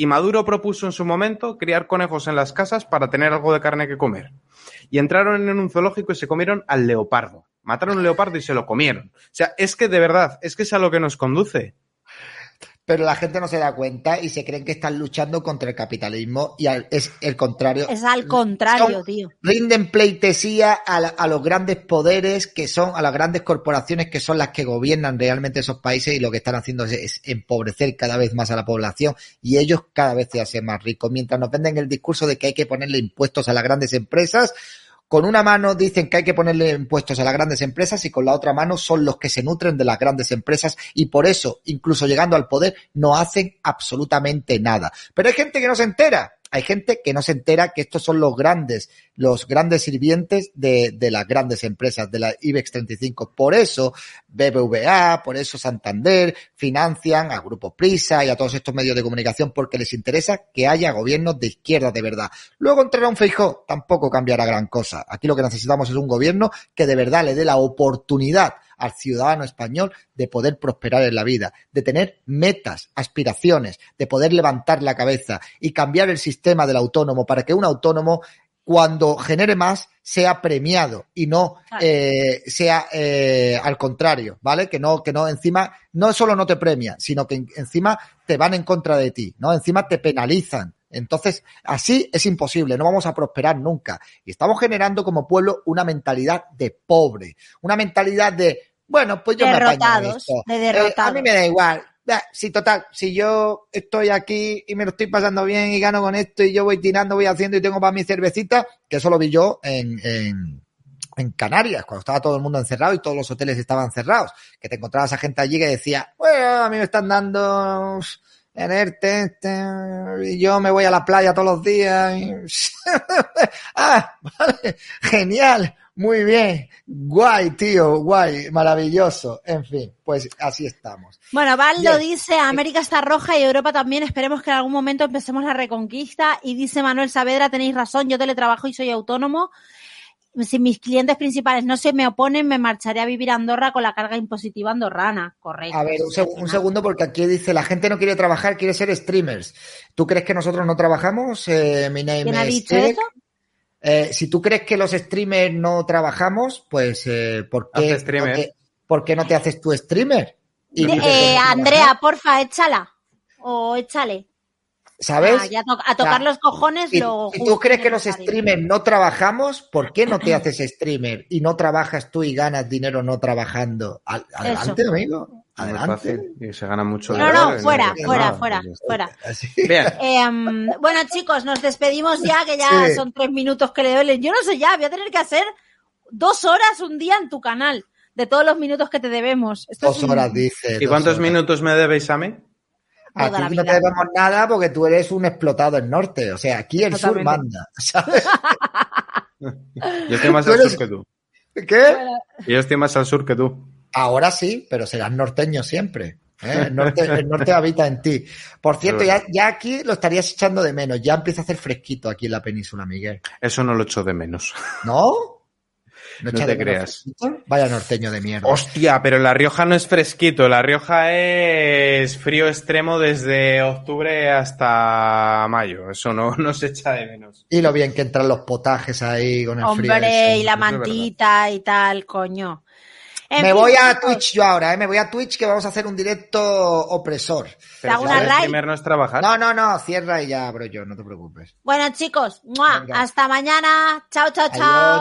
Y Maduro propuso en su momento criar conejos en las casas para tener algo de carne que comer. Y entraron en un zoológico y se comieron al leopardo. Mataron un leopardo y se lo comieron. O sea, es que de verdad, es que es a lo que nos conduce. Pero la gente no se da cuenta y se creen que están luchando contra el capitalismo y al- es el contrario. Es al contrario, Son- tío. rinden pleitesía a, la- a los grandes poderes que son, a las grandes corporaciones que son las que gobiernan realmente esos países y lo que están haciendo es, es empobrecer cada vez más a la población y ellos cada vez se hacen más ricos. Mientras nos venden el discurso de que hay que ponerle impuestos a las grandes empresas, con una mano dicen que hay que ponerle impuestos a las grandes empresas y con la otra mano son los que se nutren de las grandes empresas y por eso, incluso llegando al poder, no hacen absolutamente nada. Pero hay gente que no se entera. Hay gente que no se entera que estos son los grandes, los grandes sirvientes de, de las grandes empresas, de la IBEX 35. Por eso BBVA, por eso Santander financian a Grupo Prisa y a todos estos medios de comunicación porque les interesa que haya gobiernos de izquierda de verdad. Luego entrará un Feijó, tampoco cambiará gran cosa. Aquí lo que necesitamos es un gobierno que de verdad le dé la oportunidad al ciudadano español de poder prosperar en la vida, de tener metas, aspiraciones, de poder levantar la cabeza y cambiar el sistema del autónomo para que un autónomo cuando genere más sea premiado y no Claro. eh, sea eh, al contrario, ¿vale? Que no, que no encima, no solo no te premia, sino que en- encima te van en contra de ti, ¿no? Encima te penalizan. Entonces, así es imposible, no vamos a prosperar nunca. Y estamos generando como pueblo una mentalidad de pobre, una mentalidad de, bueno, pues yo me apaño Derrotados, de Eh, derrotados. a mí me da igual. Sí, total, si yo estoy aquí y me lo estoy pasando bien y gano con esto y yo voy tirando, voy haciendo y tengo para mi cervecita, que eso lo vi yo en, en, en Canarias, cuando estaba todo el mundo encerrado y todos los hoteles estaban cerrados, que te encontrabas a gente allí que decía, bueno, a mí me están dando en ERTE, este, y yo me voy a la playa todos los días. y- ah, vale, genial, Muy bien. Guay, tío, guay, maravilloso. En fin, pues así estamos. Bueno, Valdo Bien. dice, América está roja y Europa también, esperemos que en algún momento empecemos la reconquista. Y dice Manuel Saavedra, tenéis razón, yo teletrabajo y soy autónomo. Si mis clientes principales no se me oponen, me marcharé a vivir a Andorra con la carga impositiva andorrana. Correcto. A ver, un, seg- un segundo, porque aquí dice, la gente no quiere trabajar, quiere ser streamers. ¿Tú crees que nosotros no trabajamos? Eh, mi name ¿Quién ha dicho eso? Eh, si tú crees que los streamers no trabajamos, pues eh, ¿por, qué, no te- por qué no te haces tu streamer? Y eh, no Andrea, porfa, échala. O échale. ¿Sabes? Ah, ya to- a tocar O sea, los cojones Si, lo si tú crees que los streamers no trabajamos, ¿por qué no te haces streamer y no trabajas tú y ganas dinero no trabajando? Al- adelante, amigo. Muy Adelante. fácil y se gana mucho No, dinero no, fuera, fuera, fuera, fuera. Em, bueno, chicos, nos despedimos ya, que ya Sí. son tres minutos que le duelen. Yo no sé ya, voy a tener que hacer dos horas un día en tu canal, de todos los minutos que te debemos. Esto es Dos un- horas, dice. ¿Y cuántos horas. minutos me debéis a mí? A Toda la ti no te debemos nada porque tú eres un explotado del norte. O sea, aquí el sur manda. ¿Sabes? Yo estoy más al sur que tú. ¿Qué? Yo estoy más al sur que tú. Ahora sí, pero serás norteño siempre. ¿eh? El, norte, el norte habita en ti. Por cierto, ya, ya aquí lo estarías echando de menos. Ya empieza a hacer fresquito aquí en la península, Miguel. Eso no lo echo de menos. ¿No? No te creas. fresquito? Vaya norteño de mierda. Hostia, pero La Rioja no es fresquito. La Rioja es frío extremo desde octubre hasta mayo. Eso no, no se echa de menos. Y lo bien que entran los potajes ahí con el frío. Hombre, y la mantita y tal, coño. En Me fin, voy a Twitch yo ahora, ¿eh? Me voy a Twitch que vamos a hacer un directo opresor. Pero streamer no es trabajar. No, no, no, cierra y ya abro yo, no te preocupes. Bueno, chicos, hasta mañana. Chao, chao, chao.